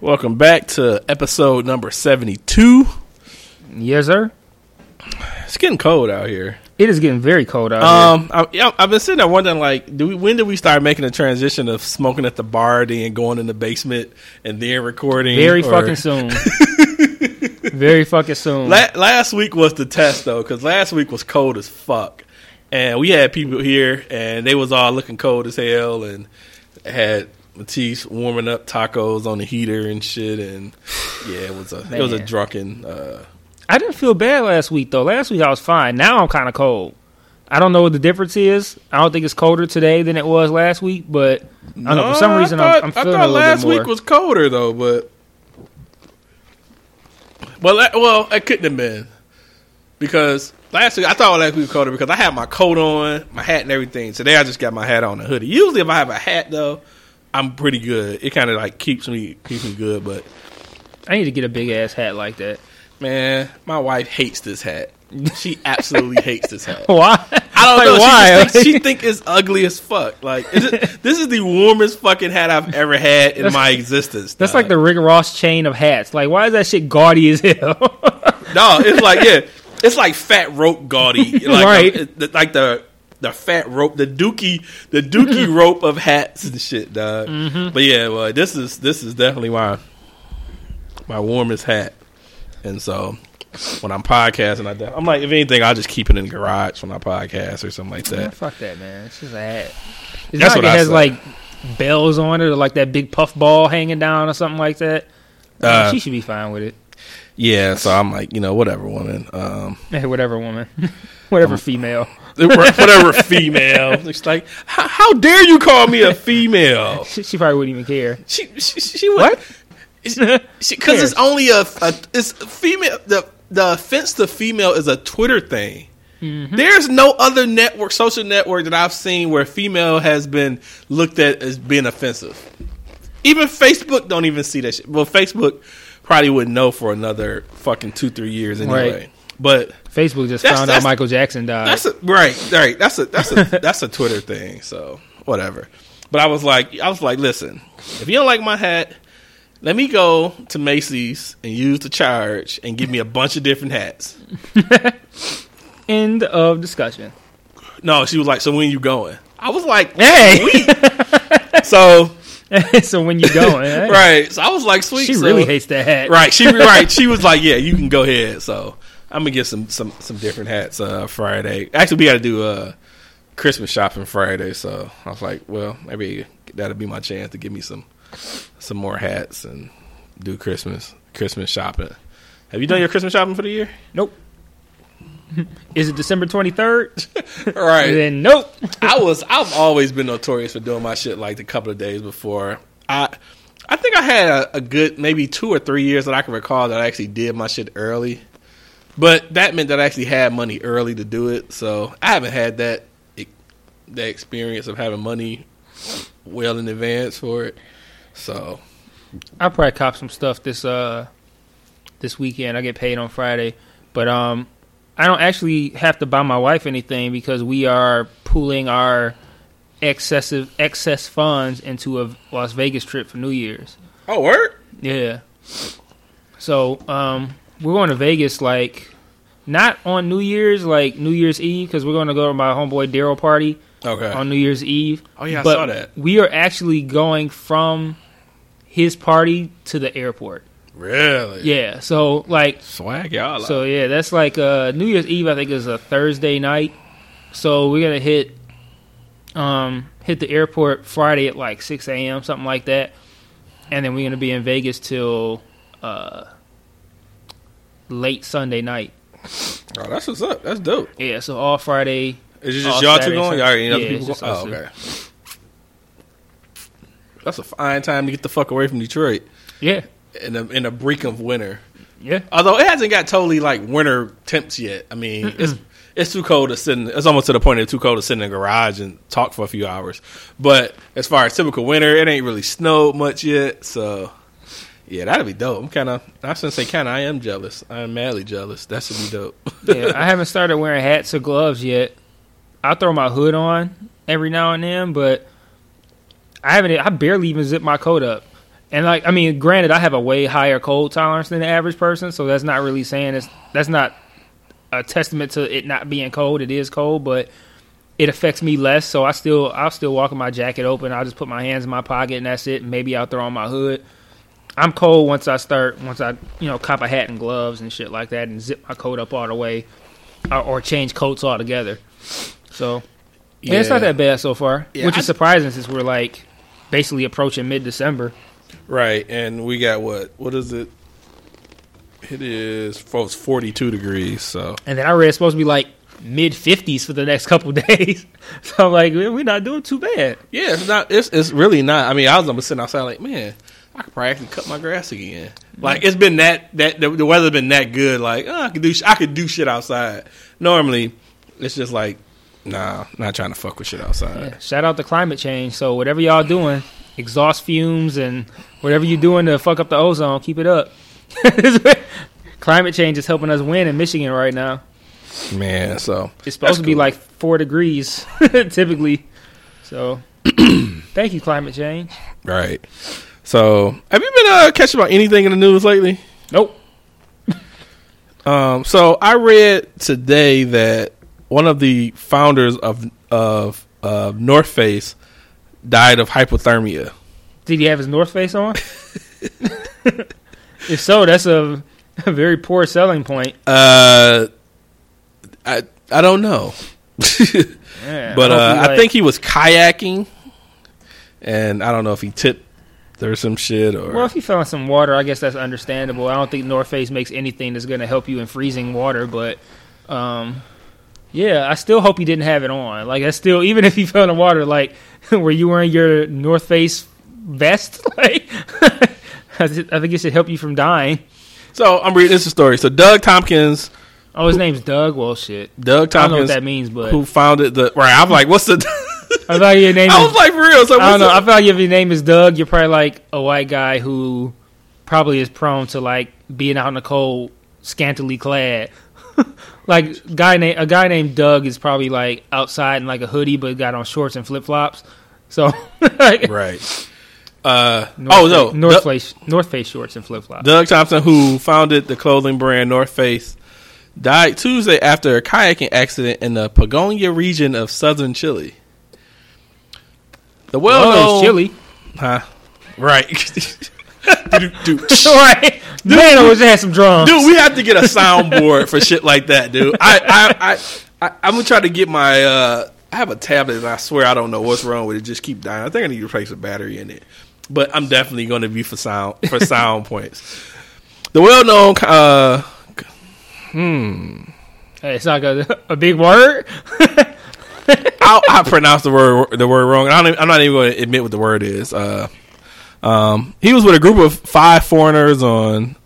Welcome back to episode number 72. Yes, sir. It's getting cold out here. It is getting very cold out here. Um, I, I've been sitting there wondering, like, do we when did we start making the transition of smoking at the bar, then going in the basement, and then recording? Very or- fucking soon. very fucking soon. La- last week was the test though, because last week was cold as fuck, and we had people here, and they was all looking cold as hell, and had Matisse warming up tacos on the heater and shit, and yeah, it was a it was a drunken. Uh, I didn't feel bad last week though. Last week I was fine. Now I'm kind of cold. I don't know what the difference is. I don't think it's colder today than it was last week, but I don't know. For some reason, I thought, I'm, I'm feeling I thought a little last bit more. week was colder though, but well, well, it couldn't have been because last week I thought last week was colder because I had my coat on, my hat, and everything. Today I just got my hat on a hoodie. Usually, if I have a hat though, I'm pretty good. It kind of like keeps me keeps me good. But I need to get a big ass hat like that. man, my wife hates this hat. She absolutely hates this hat. Why? I don't Like, know. Why? She, thinks, she think it's ugly as fuck. Like is it, this is the warmest fucking hat I've ever had in That's- my existence. That's dog. like the Rick Ross chain of hats. Like, why is that shit gaudy as hell? No, it's like yeah, it's like fat rope gaudy, like Right. the, the- like the the fat rope, the dookie, the dookie rope of hats and shit, dog. Mm-hmm. But yeah, well, this is this is definitely my my warmest hat, and so when I'm podcasting, I def- I'm like, if anything, I'll just keep it in the garage when I podcast or something like Man, that. fuck that, man. It's just a hat. It's That's not like what it I has say. like bells on it or like that big puff ball hanging down or something like that. Uh, she should be fine with it. Yeah, so I'm like, you know, whatever, woman. Um, Hey, whatever, woman. whatever, female. Whatever, female. It's like, how, how dare you call me a female? She, she probably wouldn't even care. She she, she would. What? Because it's only a, a it's female. The the offense to female is a Twitter thing. Mm-hmm. There's no other network, social network that I've seen where female has been looked at as being offensive. Even Facebook don't even see that shit. Well, Facebook probably wouldn't know for another fucking two three years anyway. Right. But Facebook just That's- found that's- out Michael Jackson died. that's a, right, right. That's a that's a that's a Twitter thing. So whatever. But I was like, I was like, listen, if you don't like my hat, let me go to Macy's and use the charge and give me a bunch of different hats. End of discussion. No, she was like, so when you going? I was like, Hey, so so when you going? right. So I was like, sweet. She so- really hates that hat. Right. She right. She was like, yeah, you can go ahead. So I'm gonna get some some some different hats uh, Friday. Actually, we got to do uh, Christmas shopping Friday. So I was like, well, maybe that'll be my chance to give me some some more hats and do Christmas Christmas shopping. Have you done your Christmas shopping for the year? Nope. Is it December twenty third? Right. Then nope. I was I've always been notorious for doing my shit like a couple of days before. I I think I had a, a good maybe two or three years that I can recall that I actually did my shit early. But that meant that I actually had money early to do it. So I haven't had that that experience of having money well in advance for it. So I'll probably cop some stuff this uh this weekend. I get paid on Friday, but um, I don't actually have to buy my wife anything because we are pooling our excessive excess funds into a Las Vegas trip for New Year's. oh word Yeah. So um, we're going to Vegas like not on New Year's, like New Year's Eve, because we're going to go to my homeboy Daryl party okay on New Year's Eve. Oh, yeah, I but saw that. We are actually going from his party to the airport. really Yeah, so like, swag y'all so yeah, that's like uh, New Year's Eve. I think is a Thursday night. So we're gonna hit, um, hit the airport Friday at like six a.m. something like that, and then we're gonna be in Vegas till uh, late Sunday night. Oh, that's what's up. That's dope. Yeah, so all Friday. Is it just y'all two going? Y'all any other Yeah, people going? Oh, okay. That's a fine time to get the fuck away from Detroit. Yeah, in the in the brink of winter. Yeah. Although it hasn't got totally like winter temps yet. I mean, it's it's too cold to sit. In, it's almost to the point it's too cold to sit in the garage and talk for a few hours. But as far as typical winter, it ain't really snowed much yet. So yeah, that'd be dope. I'm kind of I gonna say kind of. I am jealous. I am madly jealous. That should be dope. yeah, I haven't started wearing hats or gloves yet. I throw my hood on every now and then, but I haven't. I barely even zip my coat up. And like, I mean, granted, I have a way higher cold tolerance than the average person, so that's not really saying it's that's not a testament to it not being cold. It is cold, but it affects me less. So I still I'll still walk with my jacket open. I'll just put my hands in my pocket and that's it. Maybe I'll throw on my hood. I'm cold once I start once I you know cop a hat and gloves and shit like that and zip my coat up all the way, or, or change coats altogether. So yeah. it's not that bad so far, Yeah, which is surprising since we're like basically approaching mid December. Right, and we got what? What is it? It is folks forty two degrees. So And then I read it's supposed to be like mid 50s for the next couple days. so I'm like, we're not doing too bad. yeah, it's not. It's it's really not. I mean, I was almost sitting outside like, man, I could probably actually cut my grass again. Like it's been that that the, the weather been that good. Like oh, I could do I could do shit outside. Normally, it's just like, nah, not trying to fuck with shit outside. Yeah, shout out to climate change. So whatever y'all doing, exhaust fumes and whatever you're doing to fuck up the ozone, keep it up. climate change is helping us win in Michigan right now. Man, so It's supposed to be cool. like four degrees typically. So thank you, climate change. right. So have you been uh, catching about anything in the news lately? Nope. Um, so I read today that one of the founders of of uh, North Face died of hypothermia. Did he have his North Face on? if so, that's a, a very poor selling point. Uh, I I don't know, Yeah, but hope uh, he, I think he was kayaking, and I don't know if he tipped or some shit or Well, if you fell in some water, I guess that's understandable. I don't think North Face makes anything that's going to help you in freezing water, but um, yeah, I still hope you didn't have it on. Like, I still, even if you fell in the water, like, were you wearing your North Face vest? Like, I think it should help you from dying. So I'm reading this story. So Doug Tompkins, Oh, his name's Doug. Well, shit. Doug Tompkins. I don't know what that means, but who founded the right? I'm like, what's the? I thought your name. I is- was like, for real. So I what's don't know. I the- feel like if your name is Doug, you're probably like a white guy who probably is prone to like being out in the cold, scantily clad. like guy name a guy named Doug is probably like outside in like a hoodie, but got on shorts and flip flops. So like, right. Uh, North oh Face, no, North Doug- Face North Face shorts and flip flops. Doug Thompson, who founded the clothing brand North Face, died Tuesday after a kayaking accident in the Pagonia region of southern Chile. The well-known it's chilly. huh? Right. dude, dude, right, man, I wish I had some drums. dude, we have to get a soundboard for shit like that, dude. I, I, I, I, I'm gonna try to get my. uh I have a tablet, and I swear I don't know what's wrong with it. Just keep dying. I think I need to replace a battery in it. But I'm definitely going to be for sound for sound points. The well-known. Uh, hmm. Hey, it's not a, a big word. I, I pronounced the word the word wrong. I don't, even- I'm not even going to admit what the word is. Uh, um, he was with a group of five foreigners on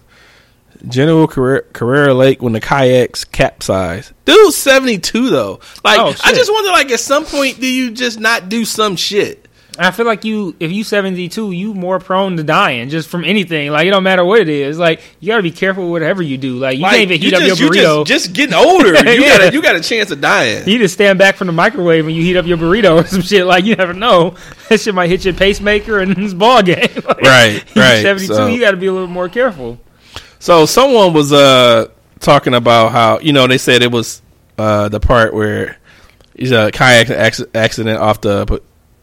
General Carrera, Carrera Lake when the kayaks capsized. Dude, 72 though. Like Oh, I just wonder, like at some point, do you just not do some shit? I feel like you, if you seventy two, you more prone to dying just from anything. Like it don't matter what it is. Like you got to be careful with whatever you do. Like you Like, can't even you heat up just, your you burrito. Just, just getting older, you Yeah. got a, you got a chance of dying. you just stand back from the microwave and you heat up your burrito or some shit. Like you never know. That shit might hit your pacemaker and this ball game. Like, Right, right, Seventy two, so- you got to be a little more careful. So someone was uh talking about how you know they said it was uh the part where he's a kayak accident off the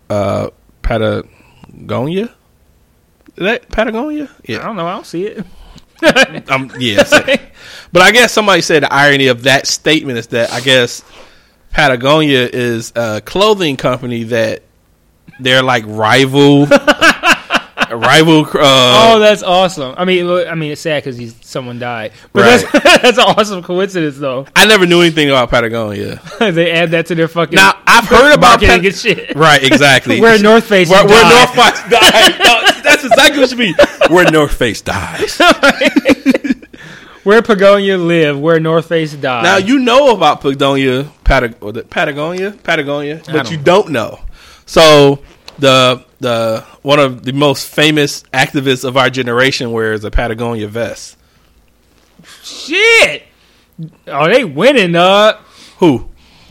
uh Patagonia. Is that Patagonia? Yeah. I don't know. I don't see it. um, yeah. but I guess somebody said the irony of that statement is that I guess Patagonia is a clothing company that they're like rival, rival. Uh, oh, that's awesome. I mean, I mean, it's sad because he's someone died, but Right. that's that's an awesome coincidence though. I never knew anything about Patagonia. they add that to their fucking Now I've heard about Pat- shit. Right, exactly. Where North Face Where, where. North Face died. No, that's exactly what should be. Where North Face dies. Where Patagonia live, where North Face died. Now you know about Patagonia, Patag- Patagonia, Patagonia, but don't you don't know. So the the one of the most famous activists of our generation wears a Patagonia vest. shit. Oh, they winning. Uh, Who?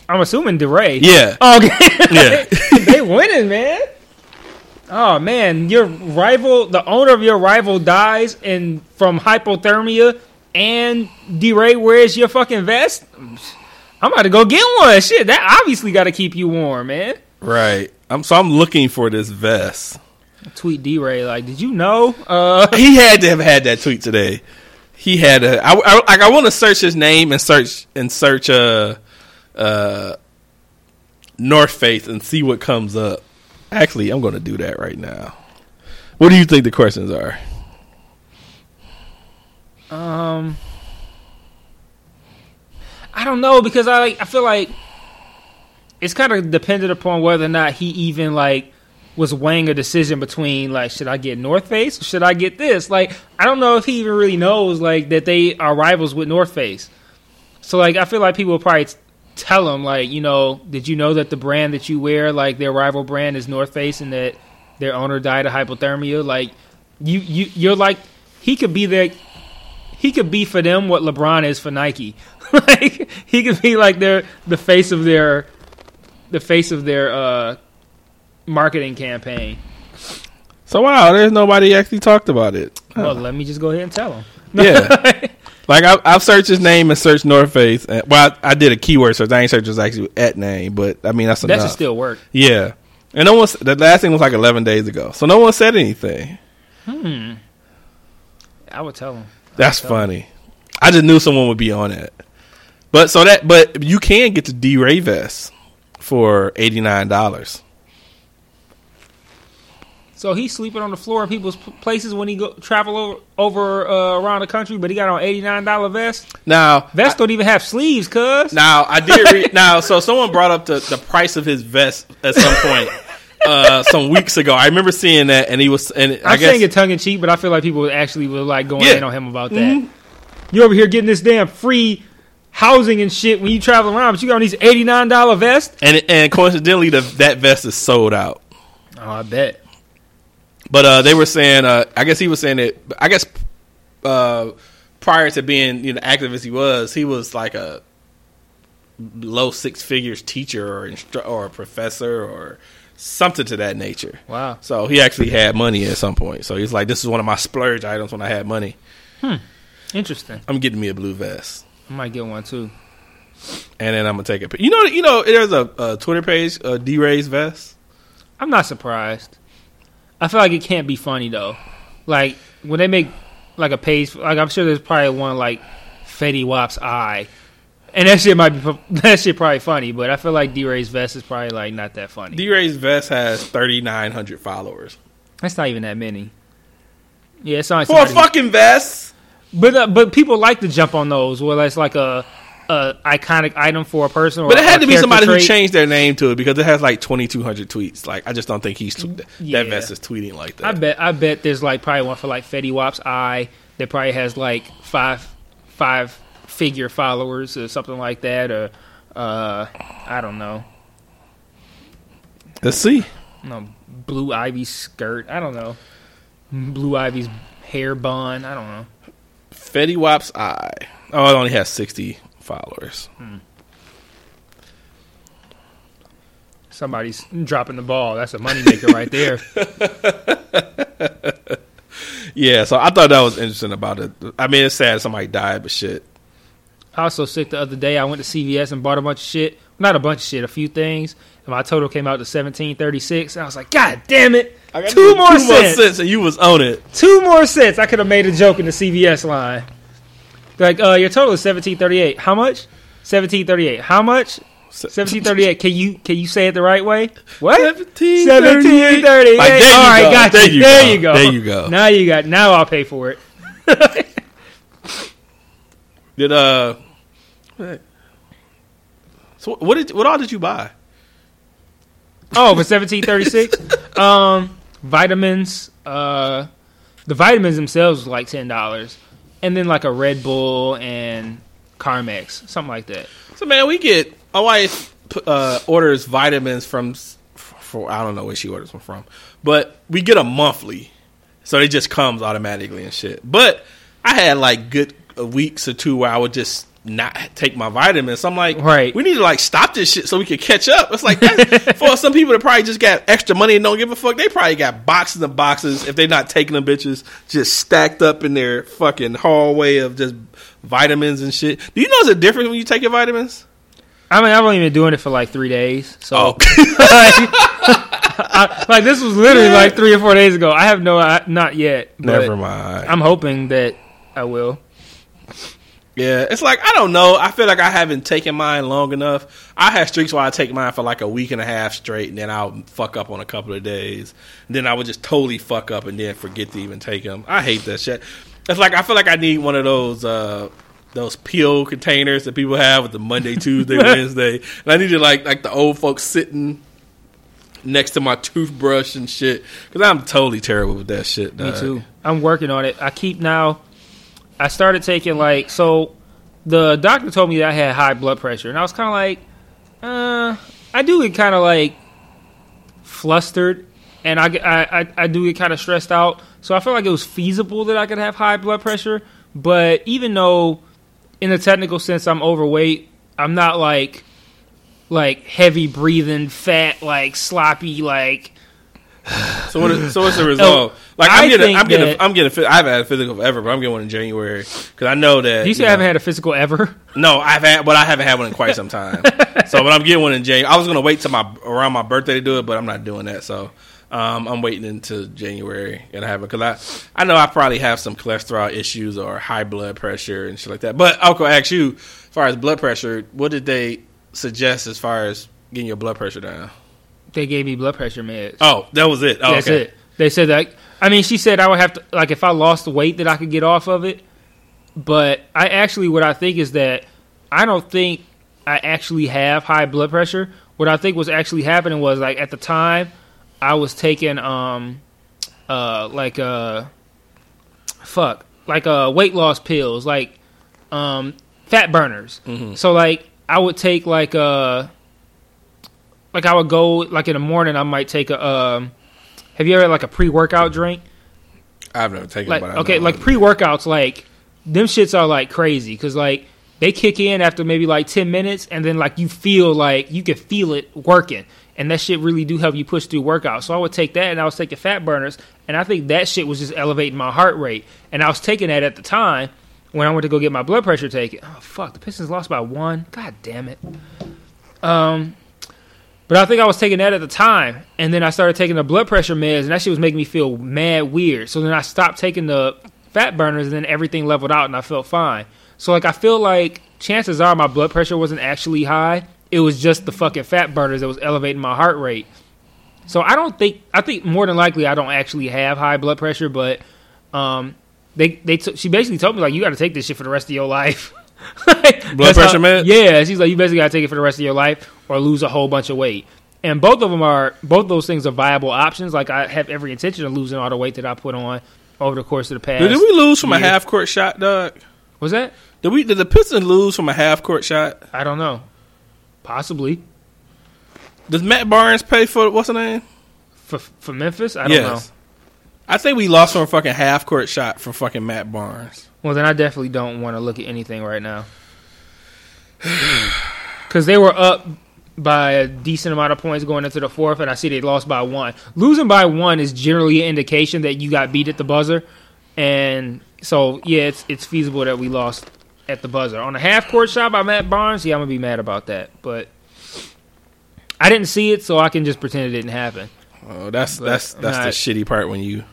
I'm assuming DeRay. Yeah, Okay. yeah. they winning, man. Oh man, your rival, the owner of your rival dies and from hypothermia, and DeRay wears your fucking vest. I'm about to go get one. Shit, that obviously got to keep you warm, man. right. I'm so I'm looking for this vest. Tweet DeRay like, did you know? Uh, He had to have had that tweet today. He had a. I, I like. I want to search his name and search and search uh uh North Face and see what comes up. Actually, I'm going to do that right now. What do you think the questions are? um, I don't know because I like. I feel like it's kind of dependent upon whether or not he even like was weighing a decision between like should I get North Face or should I get this? Like I don't know if he even really knows like that they are rivals with North Face. So like I feel like people will probably tell him like you know did you know that the brand that you wear like their rival brand is North Face and that their owner died of hypothermia like you you you're like he could be their he could be for them what LeBron is for Nike. like he could be like their the face of their the face of their uh marketing campaign. So wow, there's nobody actually talked about it. Well, let me just go ahead and tell him. Yeah. Like I, I've searched his name and searched North Face. And, well, I, I did a keyword search. I ain't searched his actual at name, but I mean that's that enough. should still work. yeah, and no one. The last thing was like 11 days ago, so no one said anything. Hmm. I would tell him. That's So- funny. I just knew someone would be on it. But so that but you can get the DeRay vest for eighty nine dollars. So he's sleeping on the floor of people's places when he go travel over, over uh, around the country, but he got on eighty nine dollar vest. Now Vests don't even have sleeves, cuz. now I did read now so someone brought up the, the price of his vest at some point uh some weeks ago. I remember seeing that and he was and I I'm guess saying it tongue in cheek, but I feel like people actually were like going Yeah. in on him about that. You over here getting this damn free housing and shit when you travel around, but you got on these eighty nine dollar vests. and and coincidentally the, that vest is sold out. Oh, I bet. But uh, they were saying, uh, I guess he was saying that. I guess uh, prior to being you know active as he was, he was like a low six figures teacher or instru- or a professor or something to that nature. Wow. So he actually had money at some point. So he's like, this is one of my splurge items when I had money. Hmm. Interesting. I'm getting me a blue vest, I might get one too. and then I'm gonna take it. You know, you know, there's a, a Twitter page, uh, DeRay's vest. I'm not surprised. I feel like it can't be funny though. Like when they make like a page, like I'm sure there's probably one like Fetty Wap's eye, and that shit might be that shit probably funny. But I feel like DeRay's vest is probably like not that funny. D Ray's vest has 3,900 followers That's not even that many. Yeah, it's not for a fucking vest. But uh, but people like to jump on those where it's like a, a iconic item for a person. Or But it had to be somebody trait. who changed their name to it because it has like 2,200 tweets. Like, I just don't think he's tw- Yeah. that vest is tweeting like that. I bet I bet there's like probably one for like Fetty Wap's eye that probably has like five five figure followers or something like that or uh I don't know. Let's see. No Blue Ivy's skirt. I don't know. Blue Ivy's hair bun. I don't know. Fetty Wap's eye. Oh, it only has 60 followers. Hmm. Somebody's dropping the ball. That's a moneymaker right there. Yeah, so I thought that was interesting about it. I mean, it's sad somebody died, but shit. I was so sick the other day. I went to CVS and bought a bunch of shit. Not a bunch of shit, a few things. My total came out to seventeen thirty six. And I was like, God damn it! I got Two two more more cents. cents, and you was on it. Two more cents. I could have made a joke in the CVS line. Like, uh, your total is seventeen thirty eight. How much? Seventeen thirty eight. How much? Seventeen thirty eight. Can you can you say it the right way? What? 1738. Seventeen thirty eight. Like, there All right, go. got There you. you There go. you go. There you go. Now you got. Now I'll pay for it. Did uh, so what did what all did you buy? Oh, for seventeen thirty six. Um, vitamins, Uh, the vitamins themselves was like ten dollars, and then like a Red Bull and Carmex, something like that. So man, we get my wife uh, orders vitamins from for I don't know where she orders them from, but we get a monthly, so it just comes automatically and shit. But I had like good weeks or two where I would just not take my vitamins. So I'm like, Right. we need to like stop this shit so we can catch up. It's like for some people that probably just got extra money and don't give a fuck. They probably got boxes and boxes if they're not taking them bitches just stacked up in their fucking hallway of just vitamins and shit. Do you know there's a difference when you take your vitamins? I mean, I've only been doing it for like three days, so Oh. like, I- like this was literally like three or four days ago. I have no, I, not yet. but Never mind. I'm hoping that I will. Yeah, it's like I don't know. I feel like I haven't taken mine long enough. I have streaks where I take mine for like a week and a half straight, and then I'll fuck up on a couple of days. And then I would just totally fuck up and then forget to even take them. I hate that shit. It's like I feel like I need one of those uh those peel containers that people have with the Monday, Tuesday, Wednesday, and I need to like like the old folks sitting next to my toothbrush and shit because I'm totally terrible with that shit. Me dog. too. I'm working on it. I keep now. I started taking like so. The doctor told me that I had high blood pressure, and I was kind of like, uh, I do get kind of like flustered, and I, I, I, do get kind of stressed out. So I felt like it was feasible that I could have high blood pressure. But even though, in the technical sense, I'm overweight, I'm not like like heavy breathing, fat, like sloppy, like So what? Is, so what's the result? Like I'm I getting, I'm getting, that- I'm getting. phys- I haven't had a physical forever, but I'm getting one in January because I know that. you say know- I haven't had a physical ever. No, I've had, but I haven't had one in quite some time. so, but I'm getting one in January. I was gonna wait till my around my birthday to do it, but I'm not doing that. So, um, I'm waiting until January and I have it because I, I know I probably have some cholesterol issues or high blood pressure and shit like that. But I'll go ask you, as far as blood pressure, what did they suggest as far as getting your blood pressure down? They gave me blood pressure meds. Oh, that was it. Oh, That's okay. it. They said that. I mean, she said I would have to like if I lost the weight that I could get off of it. But I actually, what I think is that I don't think I actually have high blood pressure. What I think was actually happening was like at the time I was taking um uh like uh fuck like uh weight loss pills like um fat burners. So like I would take like uh like I would go like in the morning I might take a um have you ever had like a pre workout drink? I've never taken. Like it, but okay, like pre workouts like them shits are like crazy because like they kick in after maybe like ten minutes and then like you feel like you can feel it working and that shit really do help you push through workouts. So I would take that and I was taking fat burners and I think that shit was just elevating my heart rate and I was taking that at the time when I went to go get my blood pressure taken. Oh fuck, the Pistons lost by one. God damn it. Um, but I think I was taking that at the time, and then I started taking the blood pressure meds, and that shit was making me feel mad weird. So then I stopped taking the fat burners, and then everything leveled out, and I felt fine. So like I feel like chances are my blood pressure wasn't actually high. It was just the fucking fat burners that was elevating my heart rate. So I don't think I think more than likely I don't actually have high blood pressure, but um, they they t- she basically told me like you got to take this shit for the rest of your life. Like, Blood pressure meds? Yeah, she's like you basically got to take it for the rest of your life or lose a whole bunch of weight. And both of them are both those things are viable options. Like I have every intention of losing all the weight that I put on over the course of the past. Did we lose from a half court shot, Doug? Was that? Did we? Did the Pistons lose from a half court shot? I don't know. Possibly Does Matt Barnes pay for what's the name? for for Memphis. I don't know. I think we lost from a fucking half court shot from fucking Matt Barnes. Well, then I definitely don't want to look at anything right now. Because they were up by a decent amount of points going into the fourth, and I see they lost by one. Losing by one is generally an indication that you got beat at the buzzer, and so yeah, it's it's feasible that we lost at the buzzer on a half court shot by Matt Barnes. Yeah, I'm gonna be mad about that, but I didn't see it, so I can just pretend it didn't happen. Oh, that's But that's that's the shitty part when you,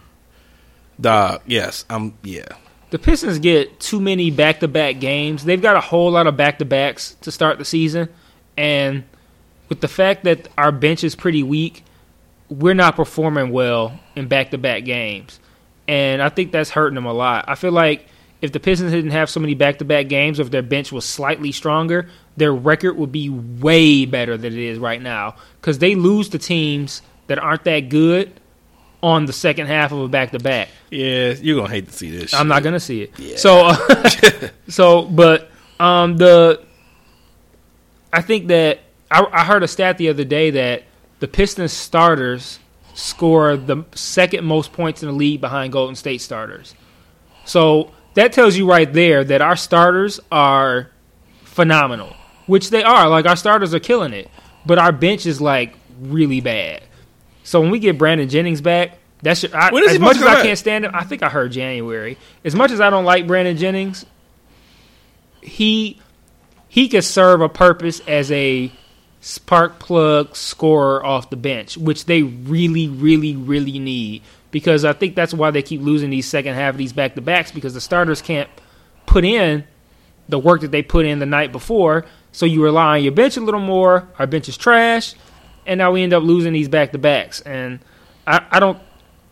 dog. Yes, I'm. Yeah, the Pistons get too many back to back games. They've got a whole lot of back to backs to start the season. And with the fact that our bench is pretty weak, we're not performing well in back to back games. And I think that's hurting them a lot. I feel like if the Pistons didn't have so many back to back games, if their bench was slightly stronger, their record would be way better than it is right now. Because they lose to teams that aren't that good on the second half of a back to back. Yeah, you're gonna hate to see this. I'm shit. not gonna see it. Yeah. So, so, but um, the I think that I, I heard a stat the other day that the Pistons starters score the second most points in the league behind Golden State starters. So that tells you right there that our starters are phenomenal, which they are. Like our starters are killing it, but our bench is like really bad. So when we get Brandon Jennings back, that's I, When is he as much as I can't stand him. I think I heard January. As much as I don't like Brandon Jennings, he he could serve a purpose as a spark plug scorer off the bench, which they really, really, really need. Because I think that's why they keep losing these second half of these back to backs because the starters can't put in the work that they put in the night before. So you rely on your bench a little more. Our bench is trash, and now we end up losing these back to backs. And I, I don't,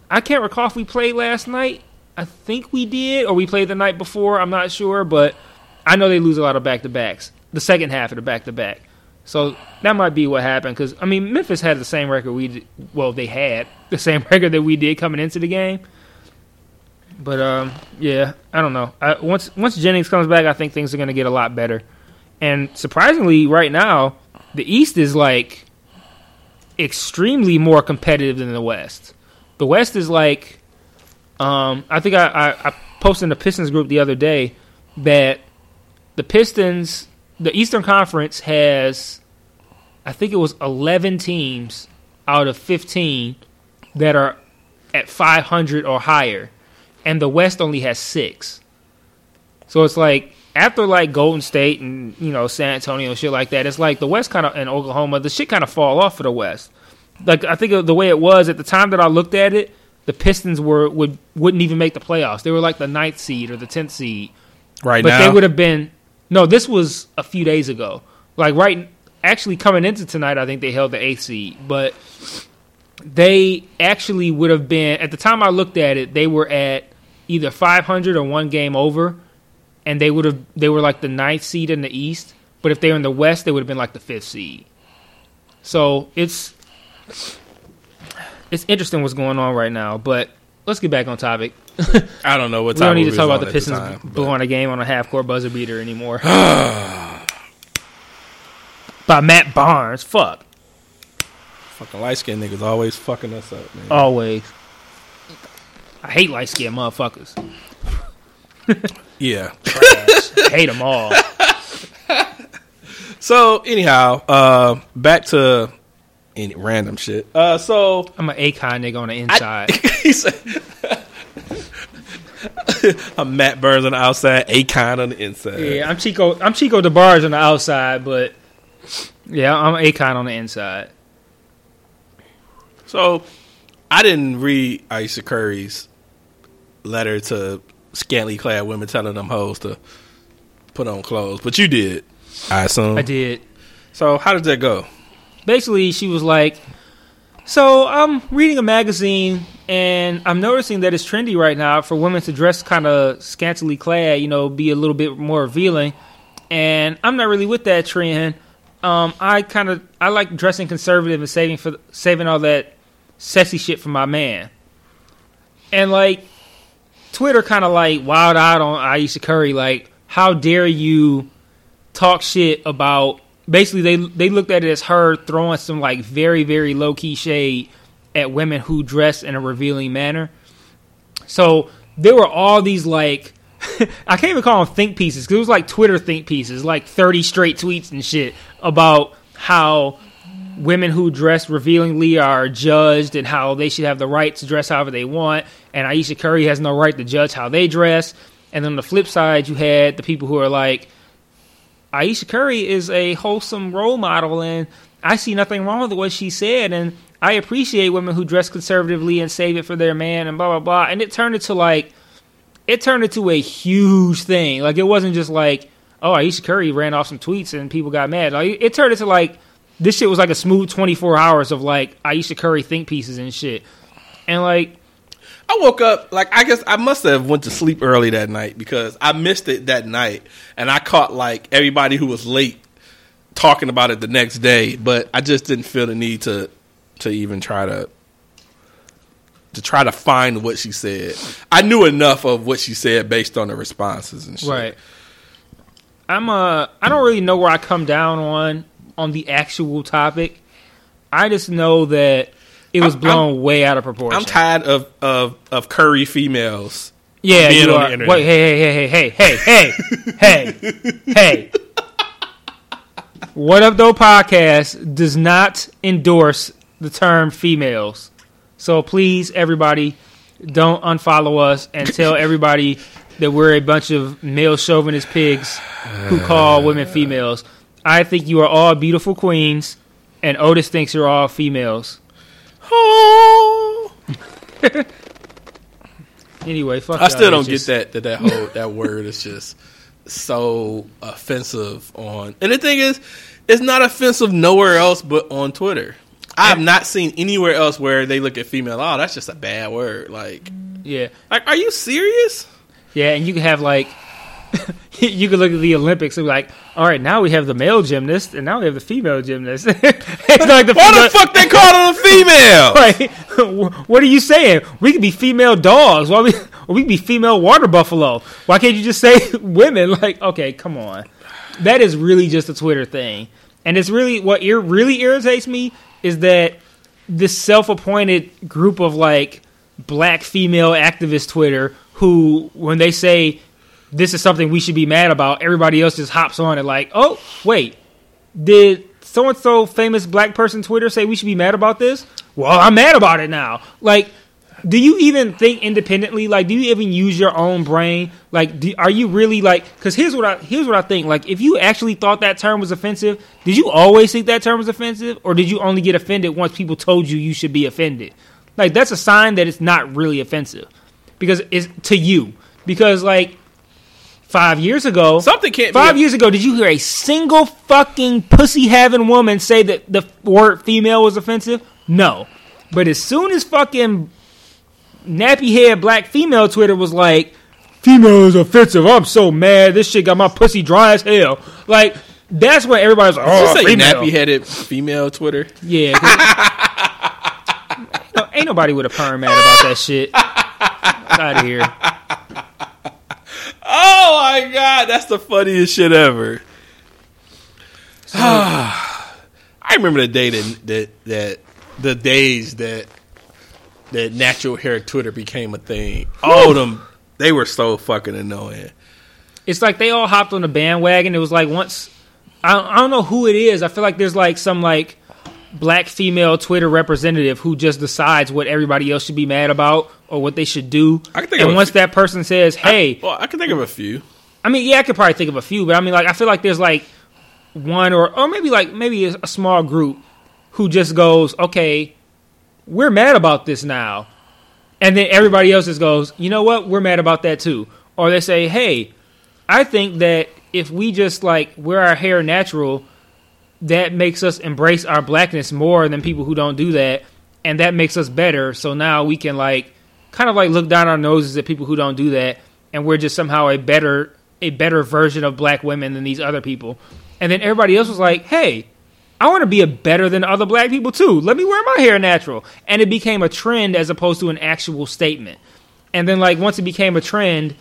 I can't recall if we played last night. I think we did, or we played the night before. I'm not sure, but I know they lose a lot of back to backs. The second half of the back to back. So that might be what happened. Because I mean, Memphis had the same record we did. Well, they had the same record that we did coming into the game. But um, yeah, I don't know. I, once once Jennings comes back, I think things are going to get a lot better. And surprisingly, right now, the East is like extremely more competitive than the West. The West is like, um, I think I, I, I posted in the Pistons group the other day that the Pistons, the Eastern Conference has, I think it was 11 teams out of 15 that are at 500 or higher, and the West only has six. So it's like after like Golden State and you know San Antonio and shit like that, it's like the West kind of and Oklahoma, the shit kind of fall off for the West. Like I think of the way it was at the time that I looked at it, the Pistons were would wouldn't even make the playoffs. They were like the ninth seed or the tenth seed, right but now. they would have been. No, this was a few days ago. Like right, actually coming into tonight, I think they held the eighth seed, but they actually would have been at the time I looked at it. They were at either 500 or one game over, and they would have they were like the ninth seed in the East. But if they were in the West, they would have been like the fifth seed. So it's it's interesting what's going on right now. But let's get back on topic. I don't know what We don't need to talk about the Pistons time, but- blowing a game on a half court buzzer beater anymore. By Matt Barnes. Fuck. Fucking light skinned niggas always fucking us up, man. Always. I hate light skinned motherfuckers. Yeah. Hate them all. So anyhow, uh, back to any random shit. Uh, so I'm an Akon nigga on the inside. said, "I'm Matt Barnes on the outside, Akon on the inside." yeah, I'm Chico. I'm Chico DeBarge on the outside, but yeah, I'm Akon on the inside. So I didn't read Ayesha Curry's letter to scantily clad women telling them hoes to put on clothes, but you did. I assume. I did. So how did that go? basically she was like so i'm reading a magazine and i'm noticing that it's trendy right now for women to dress kind of scantily clad you know be a little bit more revealing and i'm not really with that trend um, i kind of i like dressing conservative and saving for saving all that sexy shit for my man and like twitter kind of like wild out on ayesha curry like how dare you talk shit about basically they they looked at it as her throwing some like very very low key shade at women who dress in a revealing manner. So there were all these like I can't even call them think pieces because it was like Twitter think pieces, like thirty straight tweets and shit about how women who dress revealingly are judged and how they should have the right to dress however they want, and Ayesha Curry has no right to judge how they dress. And then on the flip side, you had the people who are like, Ayesha Curry is a wholesome role model, and I see nothing wrong with what she said, and I appreciate women who dress conservatively and save it for their man, and blah blah blah. And it turned into like, it turned into a huge thing. Like it wasn't just like, oh, Ayesha Curry ran off some tweets and people got mad. Like it turned into like, this shit was like a smooth twenty four hours of like Ayesha Curry think pieces and shit, and like I woke up like I guess I must have went to sleep early that night because I missed it that night and I caught like everybody who was late talking about it the next day, but I just didn't feel the need to to even try to to try to find what she said. I knew enough of what she said based on the responses and shit. Right. I'm uh I don't really know where I come down on on the actual topic. I just know that it was I'm- blown way out of proportion. I'm tired of of of curry females. Yeah, being you on the are. internet. Wait, hey, hey, hey, hey, hey, hey, hey, hey. What Up Though podcast does not endorse the term females. So please, everybody, don't unfollow us and tell everybody that we're a bunch of male chauvinist pigs who call women females. I think you are all beautiful queens, and Otis thinks you're all females. Oh. Anyway, fuck. I still y'all don't bitches. get that that that whole that word is just so offensive on. And the thing is, it's not offensive nowhere else but on Twitter. I have not seen anywhere else where they look at female. Oh, that's just a bad word. Like, Yeah. like, are you serious? Yeah, and you can have like you can look at the Olympics and be like, all right, now we have the male gymnast and now we have the female gymnast. it's like the Why female- the fuck they call it a female? Like, what are you saying? We could be female dogs. Why we or we could be female water buffalo? Why can't you just say women? Like, okay, come on. That is really just a Twitter thing, and it's really what ir- really irritates me is that this self-appointed group of like black female activist Twitter who, when they say this is something we should be mad about, everybody else just hops on it like, oh wait, did so and so famous black person Twitter say we should be mad about this? Well, I'm mad about it now. Like, do you even think independently? Like, do you even use your own brain? Like, do, are you really like? Because here's what I here's what I think. Like, if you actually thought that term was offensive, did you always think that term was offensive, or did you only get offended once people told you you should be offended? Like, that's a sign that it's not really offensive because it's to you. Because like five years ago, Something can't Five a- years ago, did you hear a single fucking pussy having woman say that the word female was offensive? No. But as soon as fucking nappy head black female Twitter was like, female is offensive, I'm so mad. This shit got my pussy dry as hell. Like, that's when everybody's like, oh, you say female. nappy headed female Twitter? Yeah. No, ain't nobody with a perm mad about that shit. out of here. Oh my god, that's the funniest shit ever. I remember the day that that that the days that that natural hair Twitter became a thing. All of them, they were so fucking annoying. it's like they all hopped on the bandwagon. It was like once I I don't know who it is. I feel like there's like some like black female Twitter representative who just decides what everybody else should be mad about or what they should do. I can think and of once few- that person says, "Hey," Well, I can think of a few. I mean, yeah, I could probably think of a few, but I mean, like, I feel like there's like one or or maybe like maybe a small group who just goes, "Okay, we're mad about this now," and then everybody else just goes, "You know what? We're mad about that too." Or they say, "Hey, I think that if we just like wear our hair natural, that makes us embrace our blackness more than people who don't do that, and that makes us better. So now we can like kind of like look down our noses at people who don't do that, and we're just somehow a better a better version of black women than these other people. And then everybody else was like, "Hey, I want to be a better than other black people too. Let me wear my hair natural." And it became a trend as opposed to an actual statement. And then like once it became a trend,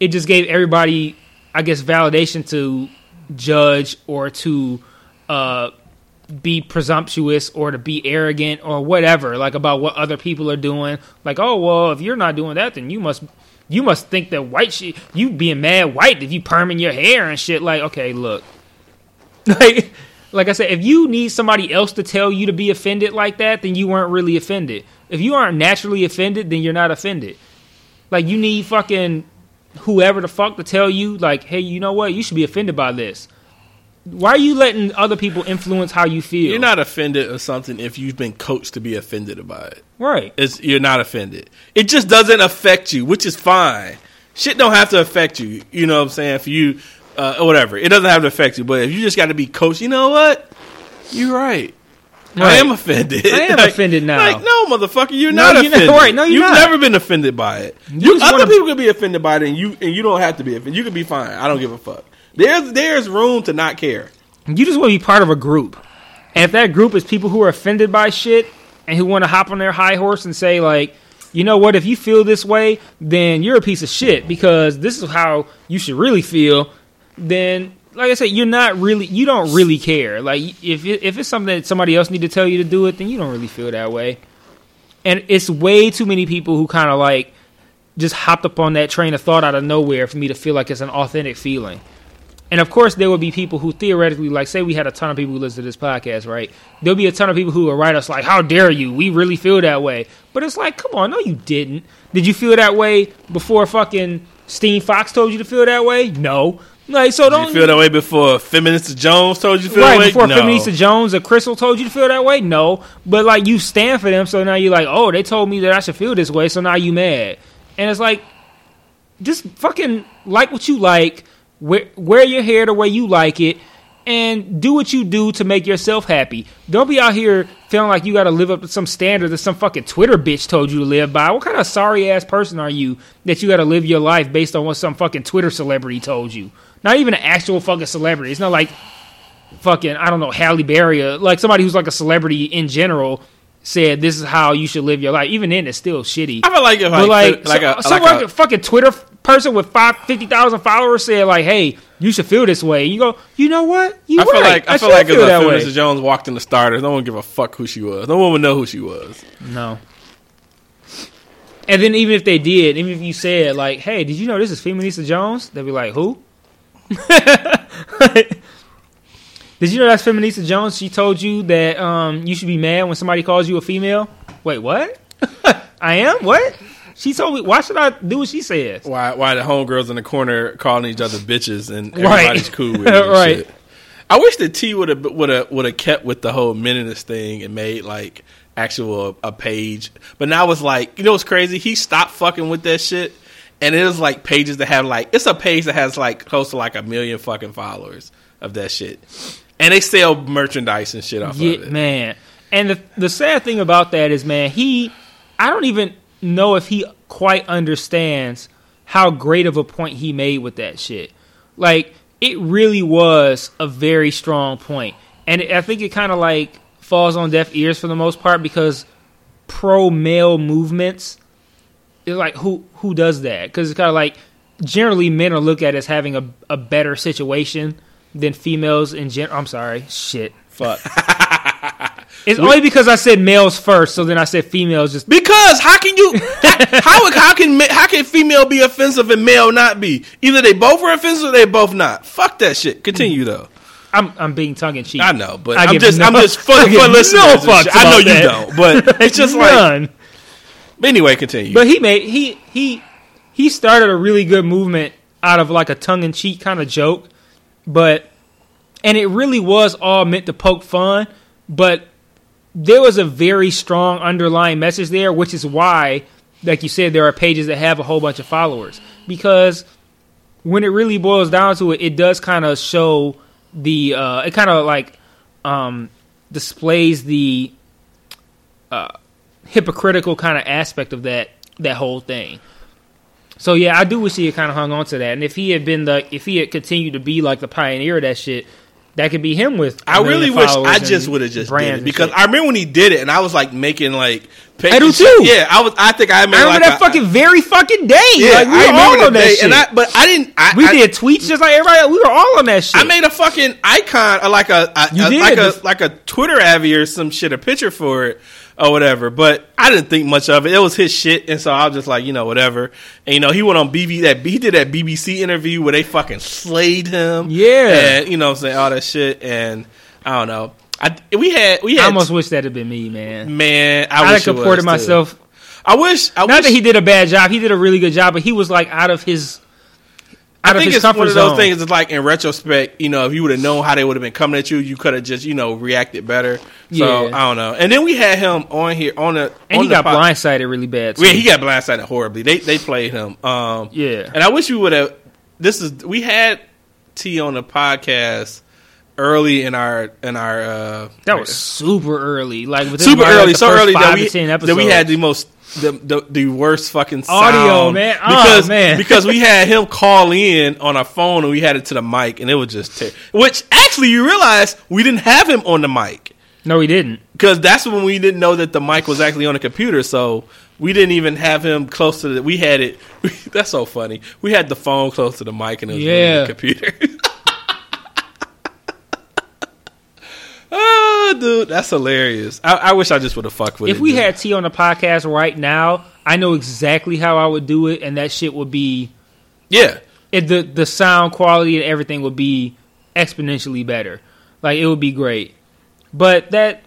it just gave everybody, I guess, validation to judge or to uh, be presumptuous or to be arrogant or whatever, like about what other people are doing. Like, oh well, if you're not doing that, then you must you must think that white shit. You being mad white if you perming your hair and shit. Like, okay, look, like. Like I said, if you need somebody else to tell you to be offended like that, then you weren't really offended. If you aren't naturally offended, then you're not offended. Like you need fucking whoever the fuck to tell you, like, hey, you know what? You should be offended by this. Why are you letting other people influence how you feel? You're not offended or something if you've been coached to be offended about it. right. It's, you're not offended. It just doesn't affect you, which is fine. Shit don't have to affect you. You know what I'm saying? For you, uh, or whatever. It doesn't have to affect you. But if you just got to be coached, you know what? You're right. I am offended. I am offended now. Like, no, motherfucker, you're No, not you're not- offended. right, no, you're You've not. never been offended by it. You You, other wanna- people can be offended by it, and you and you don't have to be offended. You can be fine. I don't give a fuck. There's there's room to not care. You just want to be part of a group. And if that group is people who are offended by shit and who want to hop on their high horse and say like, you know what? If you feel this way, then you're a piece of shit because this is how you should really feel. Then, like I said, you're not really, you don't really care. Like if if it's something that somebody else need to tell you to do it, then you don't really feel that way. And it's way too many people who kind of like just hopped up on that train of thought out of nowhere for me to feel like it's an authentic feeling. And of course, there will be people who theoretically, like, say we had a ton of people who listen to this podcast, right? There'll be a ton of people who will write us like, "How dare you? We really feel that way." But it's like, come on, no, you didn't. Did you feel that way before fucking Steen Fox told you to feel that way? No. Like, so Did don't you feel that way before Feminista Jones told you to feel right that way? before no. Feminista Jones or Crystal told you to feel that way? No, but like you stand for them, so now you're like, oh, they told me that I should feel this way, so now you mad, and it's like, just fucking like what you like, wear, wear your hair the way you like it, and do what you do to make yourself happy. Don't be out here feeling like you got to live up to some standard that some fucking Twitter bitch told you to live by. What kind of sorry ass person are you that you got to live your life based on what some fucking Twitter celebrity told you? Not even an actual fucking celebrity. It's not like fucking I don't know Halle Berry, or like somebody who's like a celebrity in general said this is how you should live your life. Even then, it's still shitty. I feel like if But like like, like, so, a some like a fucking Twitter person with five fifty thousand followers said like, "Hey, you should feel this way." You go, you know what? You I feel like I, feel like if feel Feminist way. Jones walked in the starters, no one give a fuck who she was. No one would know who she was. No. And then even if they did, even if you said like, "Hey, did you know this is Feminista Jones?" They'd be like, "Who?" did you know that's Feminista Jones? She told you that um, you should be mad when somebody calls you a female. Wait, what? I am what? She told me. Why should I do what she says? Why why the homegirls in the corner calling each other bitches and Right. everybody's cool with it. Right. shit. I wish that T would have would have would have kept with the whole meninist thing and made like actual a page. But now it's like you know what's crazy? He stopped fucking with that shit. And it is like pages that have like it's a page that has like close to like a million fucking followers of that shit. And they sell merchandise and shit off Yeah, of it. man. And the the sad thing about that is, man, he I don't even know if he quite understands how great of a point he made with that shit. Like it really was a very strong point. And I think it kind of like falls on deaf ears for the most part because pro male movements it's like who who does that? Cuz it's kind of like generally men are looked at as having a a better situation than females in gen I'm sorry. Shit. Fuck. It's only because I said males first, so then I said females. Just Because how can you how how can how can female be offensive and male not be? Either they both are offensive or they both not. Fuck that shit. Continue mm. though. I'm I'm being tongue in cheek. I know, but I am just no- I'm just for give listeners. no and fucks. I know about you that. don't, but it's just like. But anyway, continue. But he made he he he started a really good movement out of like a tongue in cheek kind of joke, but and it really was all meant to poke fun, but there was a very strong underlying message there, which is why, like you said, there are pages that have a whole bunch of followers because when it really boils down to it, it does kind of show the uh, it kind of like um, displays the uh, hypocritical kind of aspect of that that whole thing. So yeah, I do wish he had kind of hung on to that, and if he had been the if he had continued to be like the pioneer of that shit, that could be him with. I really wish I just would have just did it because. I remember when he did it and I was like making like I do too. Yeah, I was. I think I made I remember like that fucking very fucking day. Yeah, like, we I were all on that day, shit. and I but I didn't. I, we did tweets just like everybody. else. We were all on that shit. I made a fucking icon, uh, like a, a, You a- did. like a like a Twitter avy or some shit, a picture for it or whatever. But I didn't think much of it. It was his shit, and so I was just like, you know, whatever. And you know, he went on BB that he did that BBC interview where they fucking slayed him. Yeah. and you know, what I'm saying all that shit, and I don't know. I we had we I had almost wish that had been me, man. man. I, I, wish it comported was, too. myself. I wish. I Not wish, that he did a bad job. He did a really good job, but he was like out of his I think it's one of those zone. things. It's like in retrospect, you know, if you would have known how they would have been coming at you, you could have just, you know, reacted better. So Yeah. I don't know. And then we had him on here on the and on he the got blindsided really bad. Too. Yeah, he got blindsided horribly. They they played him. Um, Yeah. and I wish we would have. This is we had T on the podcast early in our in our uh, that was super early, like within super like, early, the so early that we that we had the most the the, the worst fucking Audio, man. Oh, because man. because we had him call in on our phone and we had it to the mic and it was just ter- which actually you realize we didn't have him on the mic. No, he didn't. because that's when we didn't know that the mic was actually on the computer. So we didn't even have him close to the. We had it. that's so funny. We had the phone close to the mic and it was Yeah. the computer. oh, dude, that's hilarious. I, I wish I just would have fucked with it. If we dude. had T on the podcast right now, I know exactly how I would do it, and that shit would be yeah, it, the the sound quality and everything would be exponentially better. Like it would be great. But that,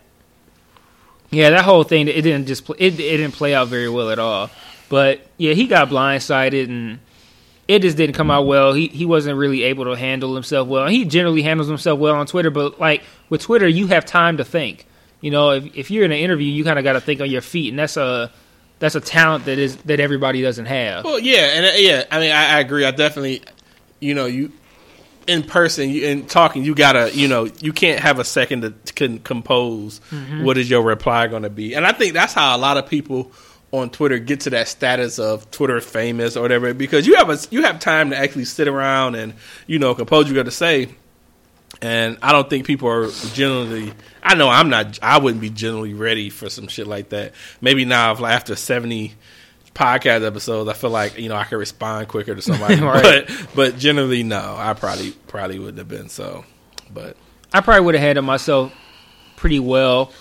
yeah, that whole thing it didn't just play, it it didn't play out very well at all. But yeah, he got blindsided and it just didn't come out well. He he wasn't really able to handle himself well. He generally handles himself well on Twitter, but like with Twitter, you have time to think. You know, if if you're in an interview, you kind of got to think on your feet, and that's a that's a talent that is that everybody doesn't have. Well, yeah, and uh, yeah, I mean, I, I agree. I definitely, you know, you in person, you, in talking, you gotta, you know, you can't have a second to can compose Mm-hmm. what is your reply going to be, and I think that's how a lot of people on Twitter get to that status of Twitter famous or whatever, because you have a you have time to actually sit around and you know compose what you got to say. And I don't think people are generally. I know I'm not. I wouldn't be generally ready for some shit like that. Maybe now, after 70 podcast episodes, I feel like you know I could respond quicker to somebody. Right. But but generally, no. I probably probably wouldn't have been so. But I probably would have handled myself pretty well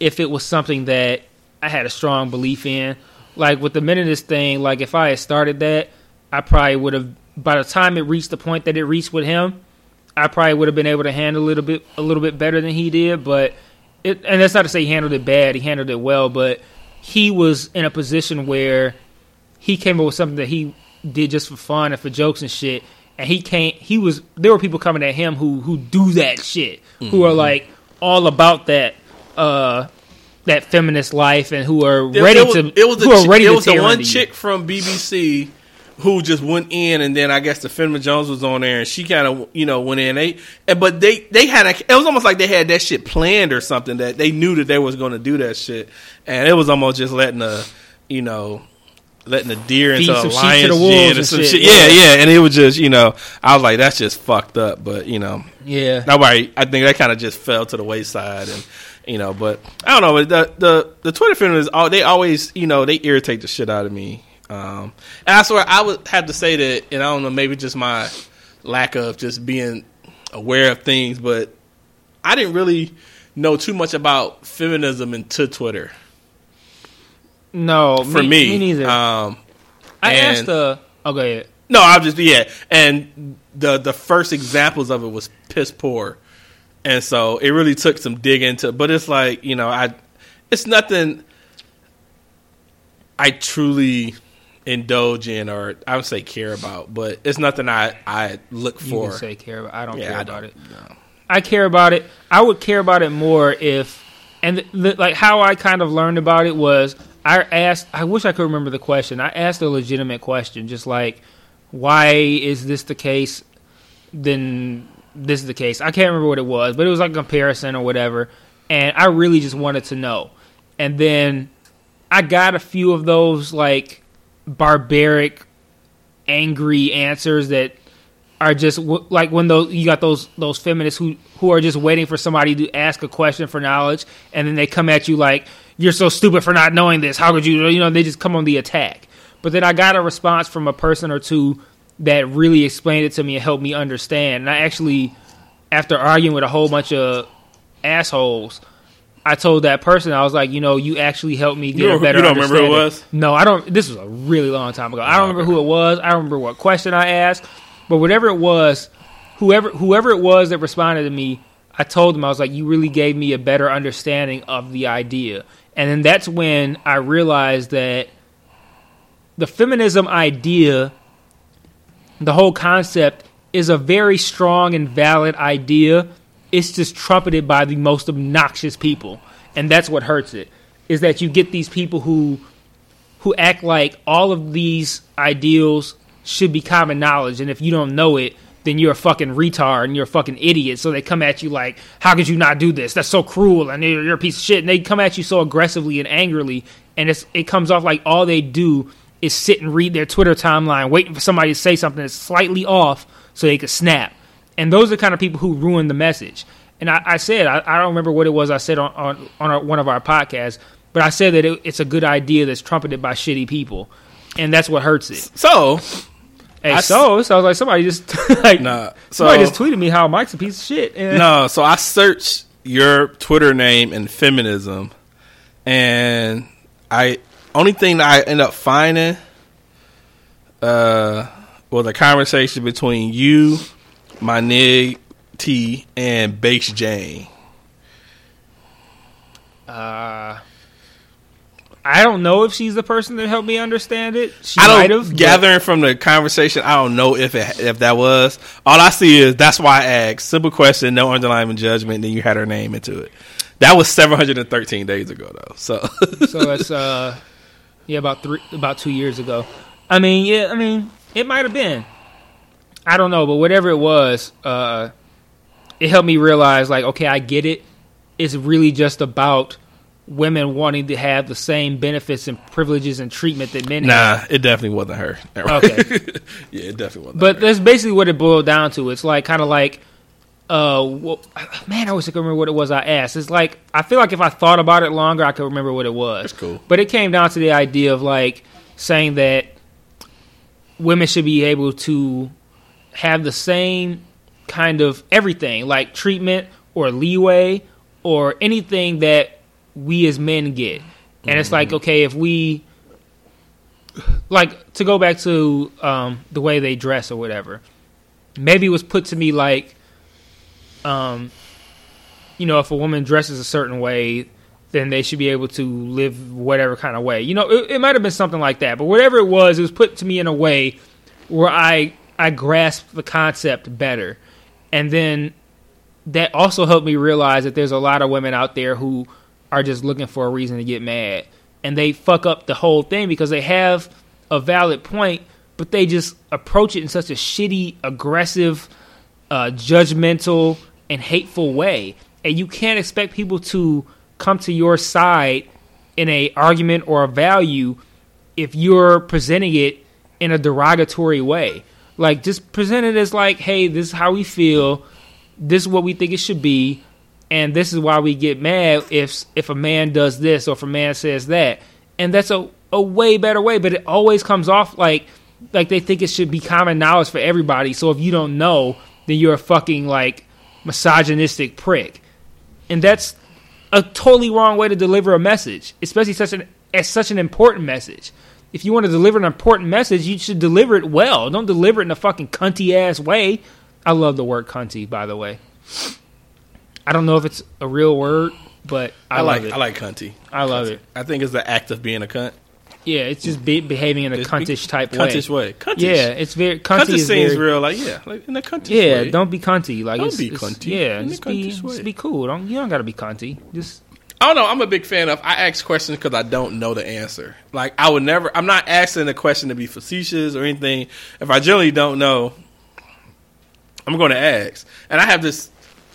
if it was something that I had a strong belief in. Like with the Meninist thing, like if I had started that, I probably would have. By the time it reached the point that it reached with him, I probably would have been able to handle it a little bit a little bit better than he did. But it, and that's not to say he handled it bad. He handled it well, but he was in a position where he came up with something that he did just for fun and for jokes and shit. And he can't. He was. There were people coming at him who who do that shit, who are like all about that. uh that feminist life and who are It- ready it was, to it was the, who are ready it was the one into you. chick from BBC who just went in, and then I guess the Finma Jones was on there, and she kind of you know went in. They and but they they had a, it was almost like they had that shit planned or something that they knew that they was going to do that shit, and it was almost just letting the you know. Letting the deer Feed into a some sheep to lion's den and some shit, shit. yeah. Yeah, yeah, and it was just, you know, I was like, that's just fucked up. But you know, Yeah, Nobody, I think that kind of just fell to the wayside, and you know. But I don't know. But the the the Twitter feminists, all they always, you know, they irritate the shit out of me. Um, and I swear, I would have to say that, and I don't know, maybe just my lack of just being aware of things, but I didn't really know too much about feminism until Twitter. no, For me, me neither. Um, I and- asked the. Oh, go ahead. No, I'll just yeah. And the the first examples of it was piss poor, and so it really took some digging to, But it's like you know, I it's nothing I truly indulge in or I would say care about, but it's nothing I I look You for. can say care about. I don't yeah, care I about don't- it. no. I care about it. I would care about it more if, and the, the, like how I kind of learned about it was I asked. I wish I could remember the question. I asked a legitimate question, just like, why is this the case? Then this is the case. I can't remember what it was, but it was like a comparison or whatever. And I really just wanted to know. And then I got a few of those like barbaric, angry answers that are just like when those you got those those feminists who who are just waiting for somebody to ask a question for knowledge, and then they come at you like you're so stupid for not knowing this. How could you? You know, they just come on the attack. But then I got a response from a person or two that really explained it to me and helped me understand. And I actually, after arguing with a whole bunch of assholes, I told that person I was like, you know, you actually helped me get You a better. you don't remember who it was? No, I don't. This was a really long time ago. I don't oh, remember who it was. I don't remember what question I asked, but whatever it was, whoever whoever it was that responded to me, I told them I was like, you really gave me a better understanding of the idea, and then that's when I realized that the feminism idea, the whole concept, is a very strong and valid idea. It's just trumpeted by the most obnoxious people, and that's what hurts it. Is that you get these people who who act like all of these ideals should be common knowledge, and if you don't know it, then you're a fucking retard and you're a fucking idiot. So they come at you like, "How could you not do this? That's so cruel, and you're, you're a piece of shit." And they come at you so aggressively and angrily, and it comes off like all they do is sit and read their Twitter timeline, waiting for somebody to say something that's slightly off so they could snap. And those are the kind of people who ruin the message. And I, I said I, I don't remember what it was I said on on, on our, one of our podcasts, but I said that it, it's a good idea that's trumpeted by shitty people, and that's what hurts it. So Hey, I so so I was like somebody just like Nah, somebody so- just tweeted me how Mike's a piece of shit. And no, so I searched your Twitter name and feminism, and I only thing that I end up finding uh was a conversation between you, my nig T, and Base Jane. Uh, I don't know if she's the person that helped me understand it. She I don't have. gathering from the conversation. I don't know if it, if that was all I see is that's why I asked simple question, no underlying judgment. Then you had her name into it. That was seven hundred and thirteen days ago though. So so that's uh, yeah, about three, about two years ago. I mean, yeah, I mean, it might have been. I don't know, but whatever it was, uh, it helped me realize, like, okay, I get it. It's really just about women wanting to have the same benefits and privileges and treatment that men have. nah, it definitely wasn't her. Okay. yeah, it definitely wasn't. But her. that's basically what it boiled down to. It's like kind of like, uh, well, man, I wish I could remember what it was I asked. It's like I feel like if I thought about it longer, I could remember what it was. That's cool. But it came down to the idea of like saying that women should be able to have the same kind of everything, like treatment or leeway or anything that we as men get. And it's like, okay, if we like to go back to um, the way they dress or whatever. Maybe it was put to me like, um, you know, if a woman dresses a certain way, then they should be able to live whatever kind of way. You know, it, it might have been something like that, but whatever it was, it was put to me in a way where I I grasped the concept better, and then that also helped me realize that there's a lot of women out there who are just looking for a reason to get mad, and they fuck up the whole thing because they have a valid point, but they just approach it in such a shitty, aggressive, uh, judgmental, and hateful way, and you can't expect people to come to your side in a argument or a value if you're presenting it in a derogatory way. Like just present it as like, hey, this is how we feel, this is what we think it should be, and this is why we get mad if if a man does this or if a man says that. And that's a, a way better way, but it always comes off like like they think it should be common knowledge for everybody. So if you don't know, then you're a fucking like misogynistic prick. And that's a totally wrong way to deliver a message, especially such an as such an important message. If you want to deliver an important message, you should deliver it well. Don't deliver it in a fucking cunty ass way. I love the word cunty, by the way. I don't know if it's a real word, but I, I, like it. I like cunty. I love it. I think it's the act of being a cunt. Yeah, it's just be, behaving in a Just cuntish type way. Cuntish way. way. Cuntish. Yeah, it's very cunty. Cuntish seems very, real. Like yeah, like in a cuntish Yeah, way. Yeah, don't be cunty. Like Don't it's, be it's- cunty. Yeah, In just be way. just be cool. Don't you don't gotta be cunty. Just I don't know. I'm a big fan of. I ask questions because I don't know the answer. Like I would never. I'm not asking a question to be facetious or anything. If I generally don't know, I'm going to ask. And I have this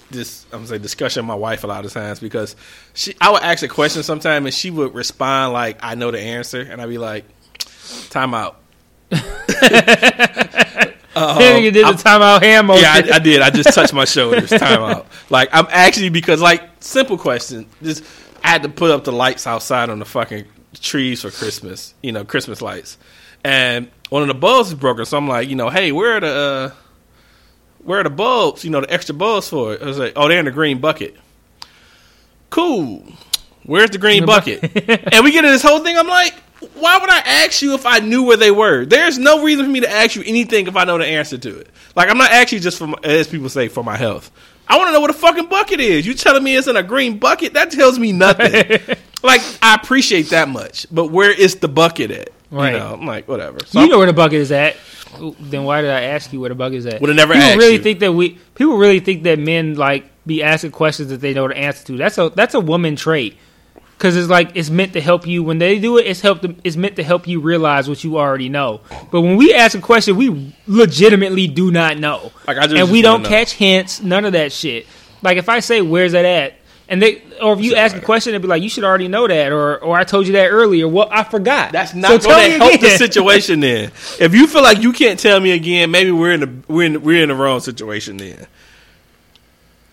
this I'm say discussion with my wife a lot of times because she I would ask a question sometime and she would respond like I know the answer and I'd be like, time out. you did the timeout hand motion. Yeah, I, I did. I just touched my shoulders. Time out. Like I'm actually because like simple question. Just I had to put up the lights outside on the fucking trees for Christmas. You know, Christmas lights, and one of the bulbs is broken. So I'm like, you know, hey, where are the uh, where are the bulbs? You know, the extra bulbs for it. I was like, oh, they're in the green bucket. Cool. Where's the green bucket? and we get in this whole thing. I'm like, why would I ask you if I knew where they were? There's no reason for me to ask you anything if I know the answer to it. Like, I'm not actually just for, my, as people say, for my health. I want to know what a fucking bucket is. You telling me it's in a green bucket? That tells me nothing. like, I appreciate that much, but where is the bucket at? Right. You know, I'm like, whatever. So you I'm- know where the bucket is at. Then why did I ask you where the bug is at? Would've never people asked really you. think that we people really think that men like be asking questions that they know the answer to. That's a that's a woman trait. Because it's like it's meant to help you when they do it. It's help. It's meant to help you realize what you already know. But when we ask a question, we legitimately do not know, Like, I just- and we don't know. catch hints. None of that shit. Like if I say, "Where's that at?" And they, or if you ask a question, they'd be like, "You should already know that," or "Or I told you that earlier." Well, I forgot. That's not tell going to help the situation. Then, if you feel like you can't tell me again, maybe we're in the we're in we're in the wrong situation. Then,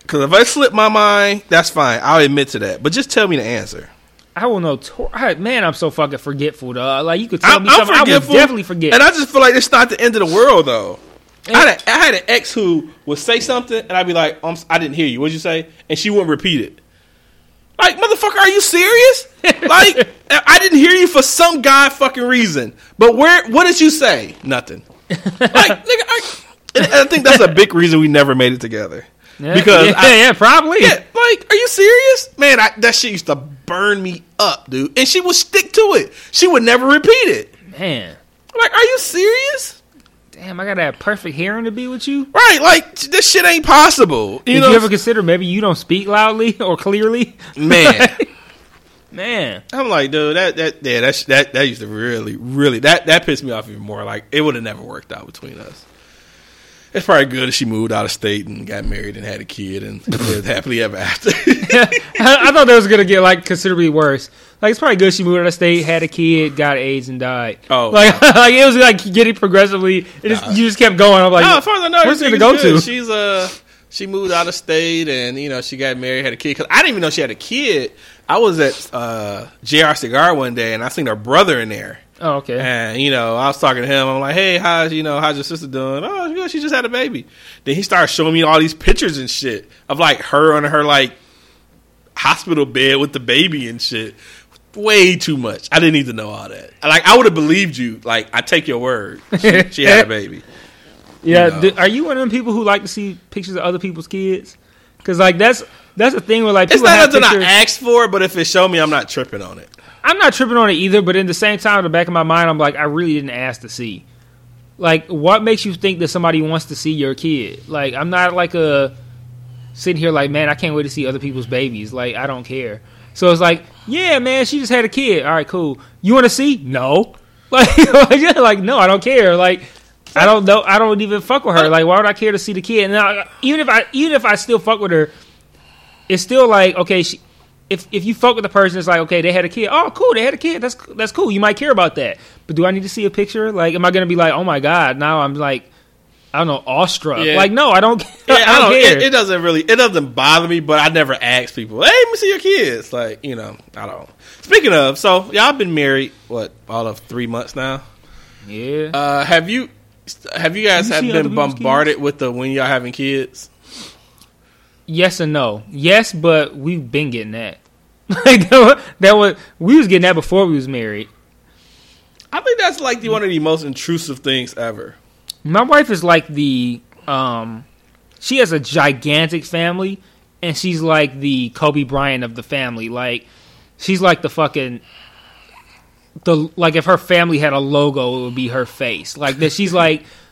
Because if I slip my mind, that's fine. I'll admit to that. But just tell me the answer. I will know. Tor- I- man, I'm so fucking forgetful, dog. Like you could tell I'm, me I'm something, I would forgetful, definitely forget. And I just feel like it's not the end of the world, though. I, had a, I had an ex who would say something, and I'd be like, um, "I didn't hear you. What'd you say?" And she wouldn't repeat it. Like, motherfucker, are you serious? like, I didn't hear you for some god fucking reason. But where? What did you say? Nothing. like, nigga, I, and I think that's a big reason we never made it together. yeah, because yeah, I- yeah, probably. Yeah, like, are you serious? Man, I, that shit used to burn me up, dude. And she would stick to it. She would never repeat it. Man, Like, are you serious? Damn, I gotta have perfect hearing to be with you. Right, like this shit ain't possible. You Did know, you ever consider maybe you don't speak loudly or clearly? man. Man, I'm like, dude, that that yeah, that that that used to really, really that that pissed me off even more. Like, it would have never worked out between us. It's probably good if she moved out of state and got married and had a kid and lived happily ever after. I, I thought that was gonna get like considerably worse. Like it's probably good she moved out of state, had a kid, got AIDS, and died. Oh, like, like it was like getting progressively. It just, you just kept going. I'm like, no, as far as I know, where's it gonna go good. to? She's uh, she moved out of state and you know she got married, had a kid. Cause I didn't even know she had a kid. I was at uh, JR Cigar one day and I seen her brother in there. Oh okay. And you know, I was talking to him. I'm like, "Hey, how's you know, how's your sister doing?" Oh, good. She just had a baby. Then he started showing me all these pictures and shit of like her on her like hospital bed with the baby and shit. Way too much. I didn't need to know all that. Like, I would have believed you. Like, I take your word. She, she had a baby. Yeah, You know. are you one of them people who like to see pictures of other people's kids? Because like that's that's the thing where like It's not have nothing pictures. I asked for, but if it showed me, I'm not tripping on it. I'm not tripping on it either, but in the same time, in the back of my mind, I'm like, I really didn't ask to see. Like, what makes you think that somebody wants to see your kid? Like, I'm not like a sitting here like, man, I can't wait to see other people's babies. Like, I don't care. So it's like, yeah, man, she just had a kid. All right, cool. You want to see? No. Like, yeah, like no, I don't care. Like, I don't know. I don't even fuck with her. Like, why would I care to see the kid? And now, even if I, even if I still fuck with her, it's still like, okay, she, if if you fuck with the person, it's like, okay, they had a kid. Oh, cool, they had a kid. That's that's cool. You might care about that. But do I need to see a picture? Like, am I gonna be like, oh my god, now I'm like, I don't know, awestruck. Yeah. Like, no, I don't. Yeah, I don't, I don't. care. It, it doesn't really. It doesn't bother me, but I never ask people. Hey, let me see your kids. Like you know, I don't. Speaking of, so y'all been married what all of three months now? yeah. Uh, have you have you guys Have have you seen been bombarded with the when y'all having kids? Yes and no. Yes, but we've been getting that. like that was, we was getting that before we was married. I think that's like the, one of the most intrusive things ever. My wife is like the um she has a gigantic family and she's like the Kobe Bryant of the family. Like she's like the fucking the like if her family had a logo it would be her face. Like that she's like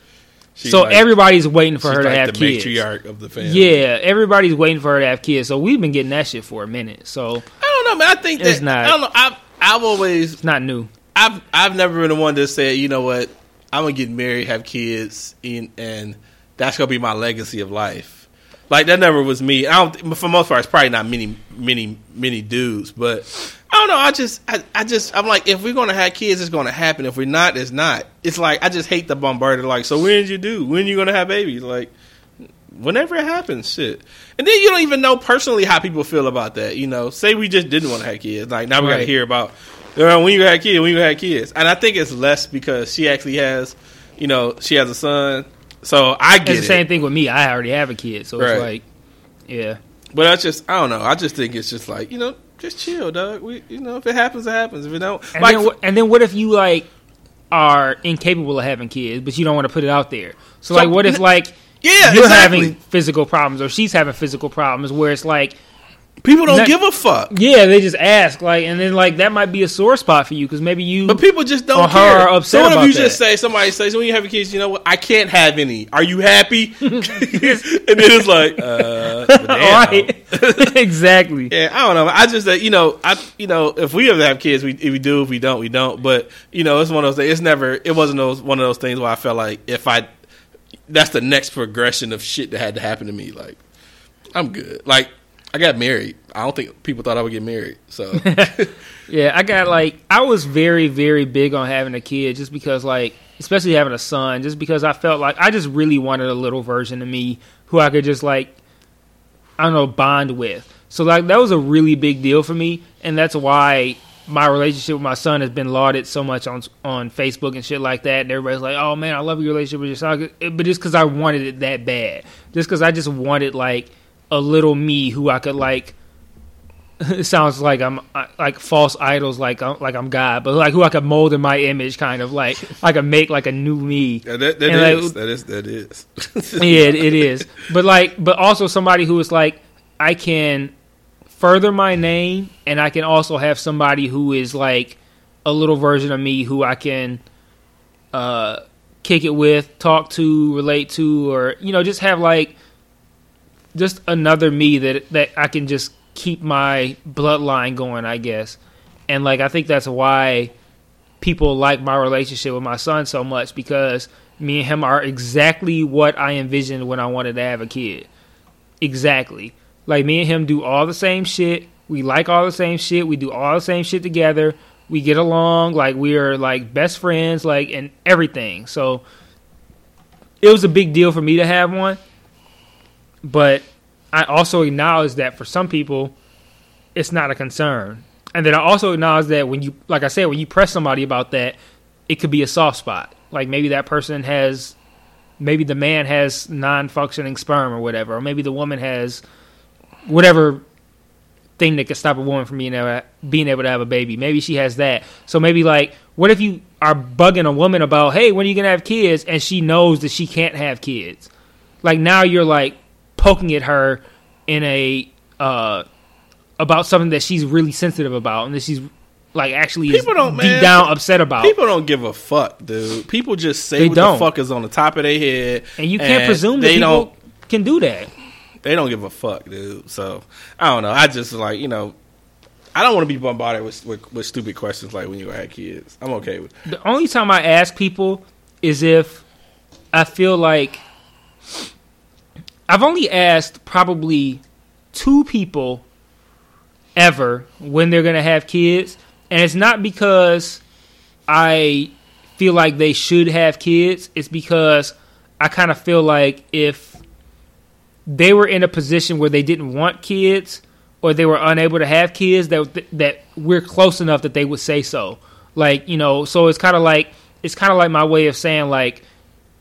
So like- everybody's waiting for her to like have the kids. matriarch of the family. Yeah, everybody's waiting for her to have kids. So we've been getting that shit for a minute. So I don't know, man. I think It's that not. I don't know. I've I've always it's not new. I've I've never been the one to say, you know what, I'm gonna get married, have kids, and, and that's gonna be my legacy of life. Like that never was me. I don't. For the most part, it's probably not many, many, many dudes. But don't know. I just, I, I just, I'm like, if we're gonna have kids, it's gonna happen. If we're not, it's not. It's like I just hate the bombarded. Like, so when did you do? When you gonna have babies? Like, whenever it happens, shit. And then you don't even know personally how people feel about that. You know, say we just didn't want to have kids. Like now we got to hear about uh, when you had kids, when you had kids. And I think it's less because she actually has, you know, she has a son. So I get It's the it. same thing with me. I already have a kid, so it's like, yeah. But I just I don't know. I just think it's just like you know, just chill, dog. We you know, if it happens, it happens. If it don't, And, like then, wh- and then what if you like are incapable of having kids, but you don't want to put it out there? So, So- like, what if like yeah, you're exactly. having physical problems or she's having physical problems where it's like, people don't give a fuck. yeah, they just ask like, and then like that might be a sore spot for you because maybe you. But people just don't Or her care. are upset so what if you just say somebody says when you have kids, you know what? I can't have any. Are you happy? and then it's like, uh, damn. right? exactly. Yeah, I don't know. I just that you know, I you know, if we ever have kids, we if we do, if we don't, we don't. But you know, it's one of those. things. It's never. It wasn't those one of those things where I felt like if I, that's the next progression of shit that had to happen to me. Like, I'm good. Like, I got married. I don't think people thought I would get married. So Yeah, I got like I was very very big on having a kid just because like especially having a son just because I felt like I just really wanted a little version of me who I could just like I don't know bond with. So like that was a really big deal for me, and that's why my relationship with my son has been lauded so much on on Facebook and shit like that. And everybody's like, "Oh man, I love your relationship with your son," but just because I wanted it that bad, just because I just wanted like a little me who I could like. It sounds like I'm like false idols, like I'm, like I'm God, but like who I could mold in my image, kind of like I could make like a new me. Yeah, that, that And, like, is, that is that is. yeah, it, it is. But like, but also somebody who is like, I can further my name, and I can also have somebody who is like a little version of me who I can uh, kick it with, talk to, relate to, or you know, just have like just another me that that I can just keep my bloodline going, I guess. And like, I think that's why people like my relationship with my son so much because me and him are exactly what I envisioned when I wanted to have a kid. Exactly. Like me and him do all the same shit. We like all the same shit. We do all the same shit together. We get along like we are like best friends, like and everything. So it was a big deal for me to have one. But I also acknowledge that for some people it's not a concern. And then I also acknowledge that when you like I said, when you press somebody about that, it could be a soft spot. Like maybe that person has maybe the man has non-functioning sperm or whatever, or maybe the woman has whatever thing that could stop a woman from being able, being able to have a baby. Maybe she has that. So maybe like, what if you are bugging a woman about, hey, when are you gonna have kids, and she knows that she can't have kids? Like now you're like poking at her in a uh, about something that she's really sensitive about, and that she's like actually is People don't, deep man. down upset about. People don't give a fuck, dude. People just say They what don't. the fuck is on the top of their head, and you can't and presume that they people don't. can do that. They don't give a fuck, dude. So I don't know. I just like you know. I don't want to be bombarded with, with with stupid questions like when you had kids. I'm okay with. The only time I ask people is if I feel like I've only asked probably two people ever when they're going to have kids, and it's not because I feel like they should have kids, it's because I kind of feel like if they were in a position where they didn't want kids or they were unable to have kids that that we're close enough that they would say so. Like you know so it's kind of like it's kind of like my way of saying like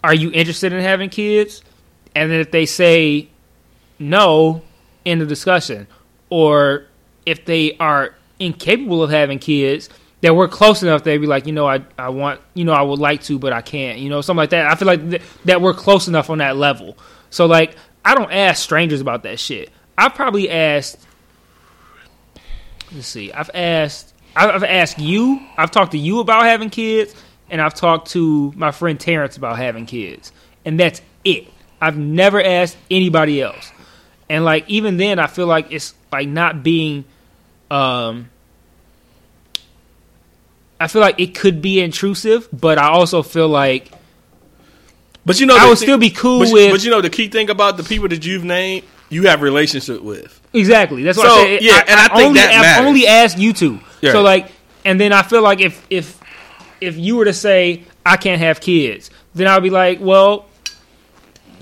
are you interested in having kids and then if they say no in the discussion or if they are incapable of having kids that we're close enough they'd be like you know I, I want you know I would like to but I can't you know something like that. I feel like th- that we're close enough on that level. So like I don't ask strangers about that shit. I probably asked let's see I've asked I've asked you I've talked to you about having kids and I've talked to my friend Terrence about having kids. And that's it I've never asked anybody else and like even then I feel like it's like not being um I feel like it could be intrusive, but I also feel like But you know, I would still be cool but, with- But you know, the key thing about the people that you've named, you have relationship with. exactly that's what So, I said. yeah, and I think only, that I've only asked you two. Yeah. So like, and then I feel like if if if you were to say I can't have kids, then I'll be like, well,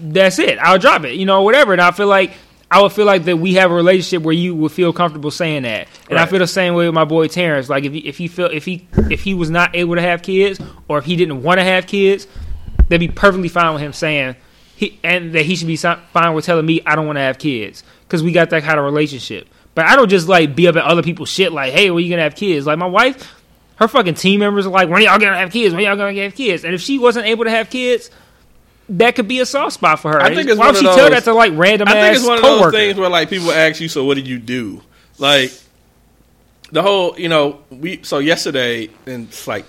that's it. I'll drop it, you know, whatever. And I feel like I would feel like that we have a relationship where you would feel comfortable saying that. And I feel the same way with my boy Terrence. Like if he, if he feel if he if he was not able to have kids or if he didn't want to have kids, they'd be perfectly fine with him saying he and that he should be fine with telling me I don't want to have kids because we got that kind of relationship. But I don't just like be up at other people's shit like, hey, when you gonna have kids? Like my wife, her fucking team members are like, when y'all gonna have kids? When y'all gonna have kids? And if she wasn't able to have kids, that could be a soft spot for her. I think it's Why of she tell that to like random I think it's one of coworker? those things where like people ask you, so what did you do? Like the whole, you know, we so yesterday and it's like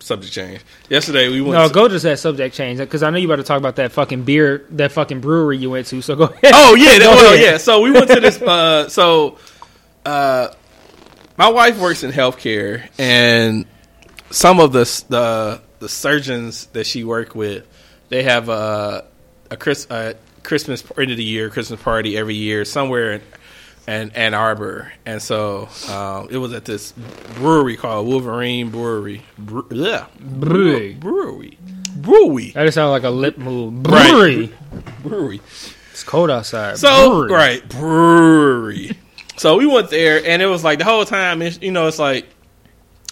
subject change. Yesterday we went. No, to- go to that subject change because I know you about to talk about that fucking beer, that fucking brewery you went to. So go ahead. Oh yeah, Go well, ahead. yeah. So we went to this. Uh, so, uh, my wife works in healthcare, and some of the the the surgeons that she worked with, they have a a Chris a Christmas end of the year Christmas party every year somewhere in, in Ann Arbor, and so um, it was at this brewery called Wolverine Brewery. Bre- yeah, Brewery. brewery, brewery That just sounded like a lip move. Right. Brewery. brewery. It's cold outside. So Brewery. right brewery. so we went there, and it was like the whole time. You know, it's like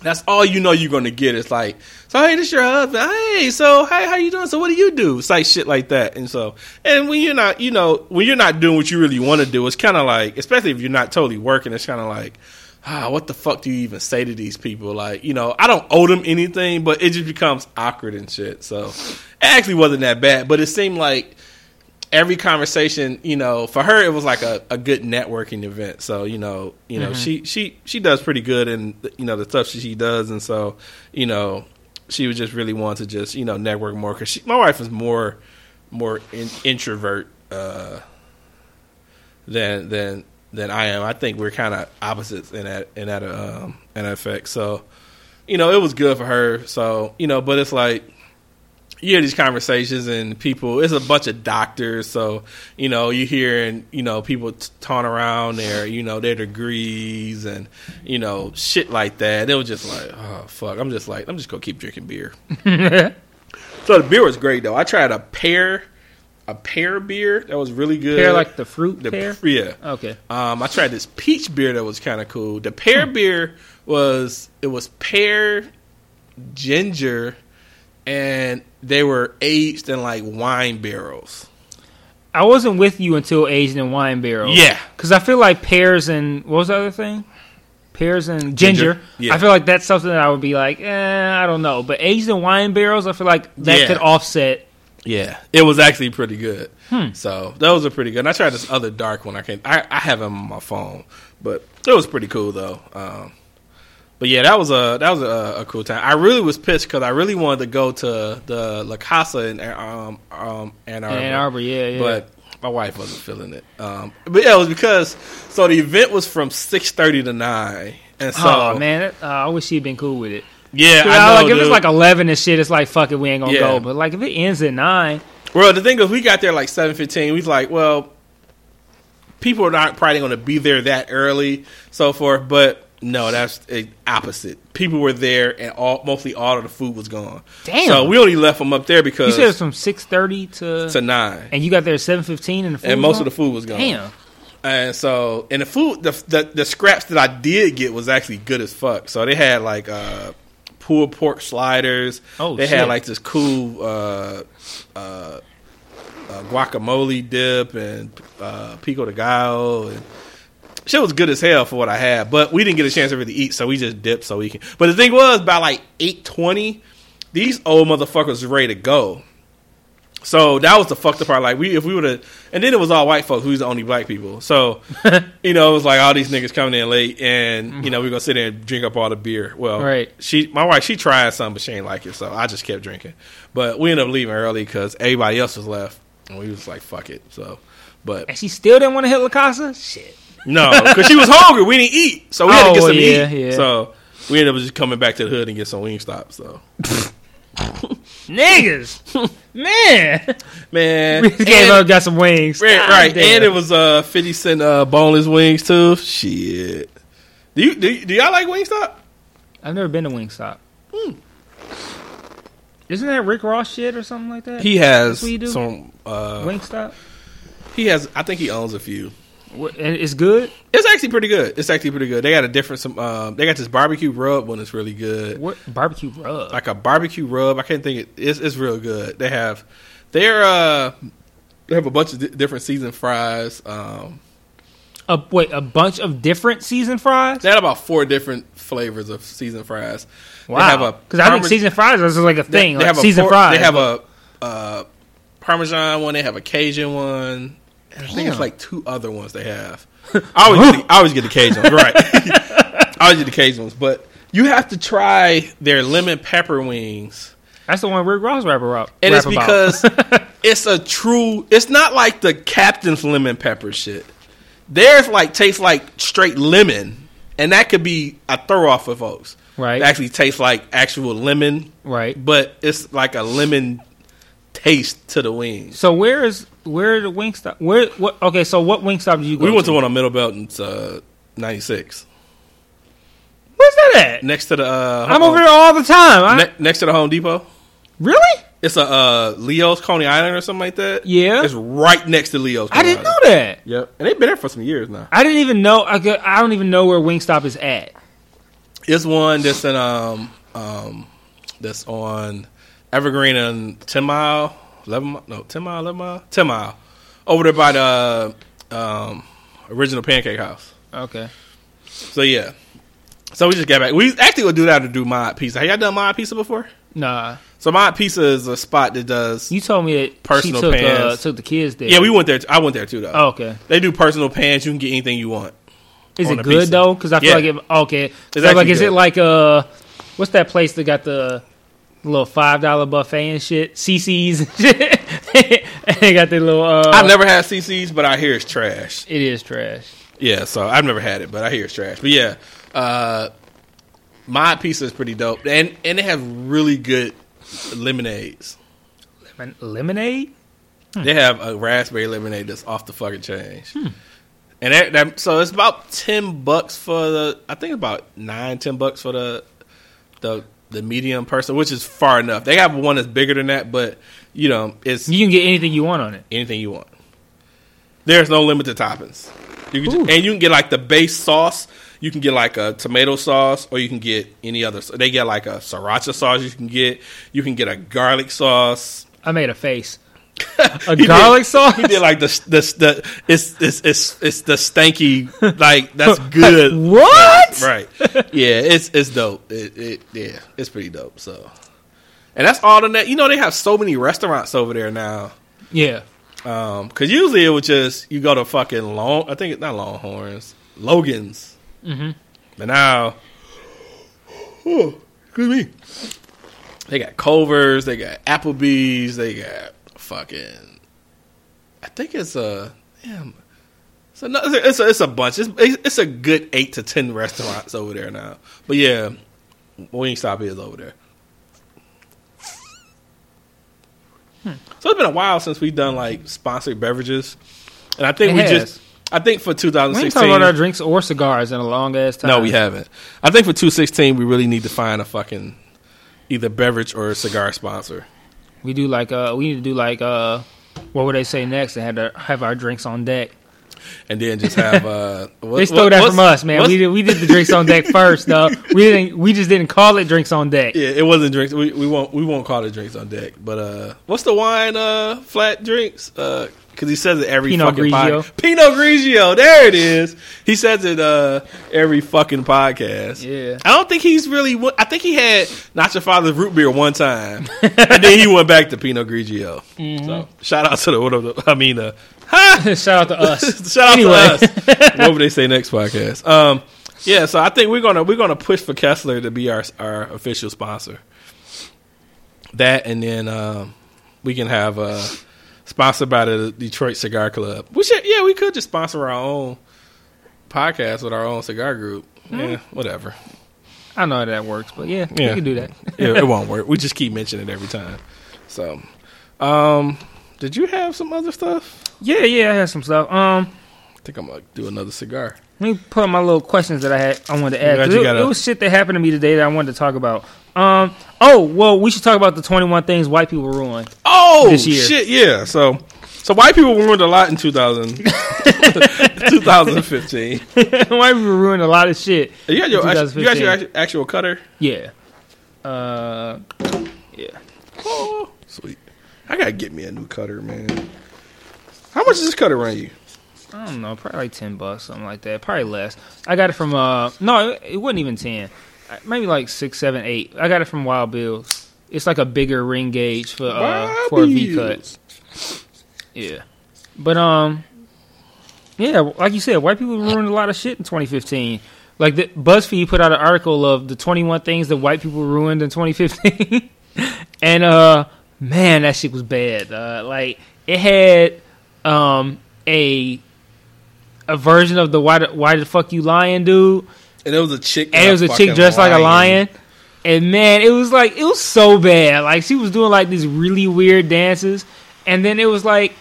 that's all you know you're gonna get. It's like, so hey, this your husband. Hey, so hey, how you doing? So what do you do? It's like shit like that. And so, and when you're not, you know, when you're not doing what you really want to do, it's kind of like, especially if you're not totally working, it's kind of like. Ah, what the fuck do you even say to these people? Like, you know, I don't owe them anything, but it just becomes awkward and shit. So, it actually wasn't that bad, but it seemed like every conversation, you know, for her it was like a, a good networking event. So you know, you know, she she she does pretty good, and you know the stuff she, she does, and so you know, she was just really want to just you know network more because my wife is more more in, introvert uh, than than than I am. I think we're kind of opposites in that in that um in that effect. So you know, it was good for her. So you know, but it's like you hear these conversations and people it's a bunch of doctors. So you know you hearing you know people t- taunting around their you know their degrees and you know shit like that. It was just like oh fuck. I'm just like i'm just gonna keep drinking beer. So the beer was great though. I tried a pear a pear beer that was really good. Pear like the fruit the, pear. yeah. Okay. um, I tried this peach beer that was kind of cool. The pear beer was it was pear, ginger, and they were aged in like wine barrels. I wasn't with you until aged in wine barrels. Yeah. Because I feel like pears and what was the other thing? Pears and Ginger. ginger. Yeah. I feel like that's something that I would be like, eh, I don't know. But aged in wine barrels, I feel like that Yeah. could offset. Yeah, it was actually pretty good. Hmm. So those are pretty good. And I tried this other dark one. I can't. I, I have them on my phone, but it was pretty cool though. Um, but yeah, that was a that was a, a cool time. I really was pissed because I really wanted to go to the La Casa in um, um, Ann Arbor. Ann Arbor, yeah, yeah. but my wife wasn't feeling it. Um, but yeah, it was because so the event was from six thirty to nine, and so oh man, uh, I wish she'd been cool with it. yeah, Dude, I know, like if dude. it's like eleven and shit, it's like fuck it, we ain't gonna Yeah. go. But like if it ends at nine, Well, the thing is, we got there like seven fifteen. We was like, well, people are not probably going to be there that early, so forth. But no, that's the opposite. People were there, and all mostly all of the food was gone. Damn. So we only left them up there because you said it's from six thirty to, to nine, and you got there at seven fifteen, and the food and most gone? of the food was gone. Damn. And so, and the food, the, the the scraps that I did get was actually good as fuck. So they had like uh, pulled pork sliders. Oh, they shit. had like this cool uh, uh, uh, guacamole dip and uh, pico de gallo and. Shit was good as hell for what I had, but we didn't get a chance to really eat, so we just dipped so we can. But the thing was, by like eight twenty, these old motherfuckers was ready to go. So that was the fucked up part. Like we, if we would have, and then it was all white folks. Who's the only black people? So you know, it was like all these niggas coming in late, and you know, we are gonna sit there and drink up all the beer. Well, Right. She, my wife, she tried some, but she ain't like it, so I just kept drinking. But we ended up leaving early because everybody else was left, and we was like, fuck it. So, but And she still didn't want to hit La Casa? Shit. No, because she was hungry. We didn't eat, so we had to get Oh, some yeah, eat. yeah. So we ended up just coming back to the hood and get some Wingstop. So Niggas. Man. man, We gave and- up, got some wings. Right, God right. damn. and it was uh fifty cent uh boneless wings too. Shit. Do you do, you- do y'all like Wingstop? I've never been to Wingstop. Hmm. Isn't that Rick Ross shit or something like that? He has That's what you do? some. Uh, Wingstop? he has. I think he owns a few. It's good? It's actually pretty good. It's actually pretty good. They got a different. Some. Um, they got this barbecue rub one that's really good. What barbecue rub? Like a barbecue rub. I can't think. It, it's it's real good. They have. They're uh. They have a bunch of di- different seasoned fries. Um, a, wait, a bunch of different seasoned fries? they had about four different flavors of seasoned fries. They Wow. have a Because I think seasoned fries is like a thing. They, like have seasoned a por- fries. They have a uh, Parmesan one. They have a Cajun one. And I think it's like two other ones they have. I always, get the, I always get the Cajun ones, right? I always get the Cajun ones, but you have to try their lemon pepper wings, That's the one Rick Ross rapper up. and rap it's because it's a true. It's not like the Captain's lemon pepper shit. Theirs like tastes like straight lemon, and that could be a throw off for folks. Right. It actually tastes like actual lemon right. but it's like a lemon taste to the wings. So where is where are the Wingstop? Where what? Okay, so what Wingstop did you go? We went to one on Middlebelt in uh, '96, Where's that at? next to the. Uh, I'm over there all the time. I, ne- next to the Home Depot. really? It's a uh, Leo's Coney Island or something like that. Yeah. it's right next to Leo's. I didn't know that. Yep, and they've been there for some years now. I didn't even know. I, could, I don't even know where Wingstop is at. It's one that's in um um that's on Evergreen and Ten Mile, eleven mile, no Ten Mile, eleven mile, Ten Mile, over there by the um original Pancake House. Okay. So yeah, so we just got back. We actually would do that to do Mod Pizza. Have y'all done Mod Pizza before? Nah. So Mod Pizza is a spot that does. You told me that Personal took, uh, pans. took the kids there. Yeah, we went there. I went there too though. Oh, okay. They do personal pans. You can get anything you want. Is it good pizza. though? Because I feel Yeah. like it. Okay. So actually like, is good. it like uh, what's that place that got the little five dollar buffet and shit? CiCi's and shit. they got the little. Uh, I've never had CiCi's, but I hear it's trash. It is trash. Yeah, so I've never had it, but I hear it's trash. But yeah, uh, my pizza is pretty dope, and and they have really good lemonades. Lemon- lemonade. They have a raspberry lemonade that's off the fucking change. And that, that so it's about ten bucks for the I think about nine ten bucks for the the the medium person, which is far enough. They have one that's bigger than that, but you know it's You can get anything you want on it. anything you want. There's no limit to toppings. You can Ooh. and you can get like the base sauce. You can get like a tomato sauce, or you can get any other. They get like a sriracha sauce. You can get. You can get a garlic sauce. I made a face. A garlic sauce? He did like the the, the it's, it's it's it's the stanky like that's good. What? Right. Yeah, it's it's dope. It, it yeah, it's pretty dope. So, and that's all the net. You know they have so many restaurants over there now. Yeah. Um, cause usually it was just you go to fucking long. I think it's not Longhorns, Logan's. Mhm. But now, oh, excuse me. They got Culver's, they got Applebee's, they got fucking. I think it's a damn. It's a it's a, it's a bunch. It's it's a good eight to ten restaurants over there now. But yeah, Wingstop is over there. So it's been a while since we've done like sponsored beverages, and I think It we has. just. I think for We ain't 2016. talking about our drinks or cigars in a long ass time. No, we haven't. I think for 216, we really need to find a fucking either beverage or cigar sponsor. We do like uh, we need to do like uh, what would they say next? And have to have our drinks on deck. And then just have uh what, They stole what- that from us, man. We did we did the drinks on deck first, though. We didn't. We just didn't call it drinks on deck. Yeah, it wasn't drinks. We, we won't we won't call it drinks on deck. But uh what's the wine uh flat drinks? Uh because he says it every Pinot fucking Grigio. podcast. Pinot Grigio, there it is. He says it uh every fucking podcast. Yeah. I don't think he's really. I think he had not your father's root beer one time, and then he went back to Pinot Grigio. Mm-hmm. So shout out to the what of the, I mean uh, Shout out to us. shout out Anyway. to us. what would they say next podcast? Um, yeah, so I think we're gonna we're gonna push for Kessler to be our our official sponsor. That and then um, we can have uh, sponsored by the Detroit Cigar Club. We should yeah we could just sponsor our own podcast with our own cigar group. Yeah, whatever. I know how that works, but yeah, Yeah. we can do that. Yeah, it won't work. We just keep mentioning it every time. So, um, did you have some other stuff? Yeah, yeah, I had some stuff. Um, I think I'm gonna do another cigar. let me put my little questions that I had. I wanted to add. glad 'Cause you It, got a- it was shit that happened to me today that I wanted to talk about. Um, oh well, we should talk about the twenty one things white people ruin. Oh This year. shit! Yeah. So, so white people ruined a lot in 2000, 2015. white people ruined a lot of shit. You got your actual, you got your actu- actual cutter. Yeah. Uh, yeah. Oh, sweet. I gotta get me a new cutter, man. How much does this cutter run you? I don't know, probably like ten bucks, something like that. Probably less. I got it from uh, no, it, it wasn't even ten. Uh, Maybe like six, seven, eight. I got it from Wild Bills. It's like a bigger ring gauge for uh for a V cut. Yeah, but um, yeah, like you said, white people ruined a lot of shit in 2015. Like the BuzzFeed put out an article of the 21 things that white people ruined in 2015, and uh, man, that shit was bad. Uh, like it had um a a version of the why the, why the fuck you lying dude, And it was a chick. and it was a chick dressed like a lion. And man, it was like it was so bad. Like she was doing like these really weird dances, and then it was like,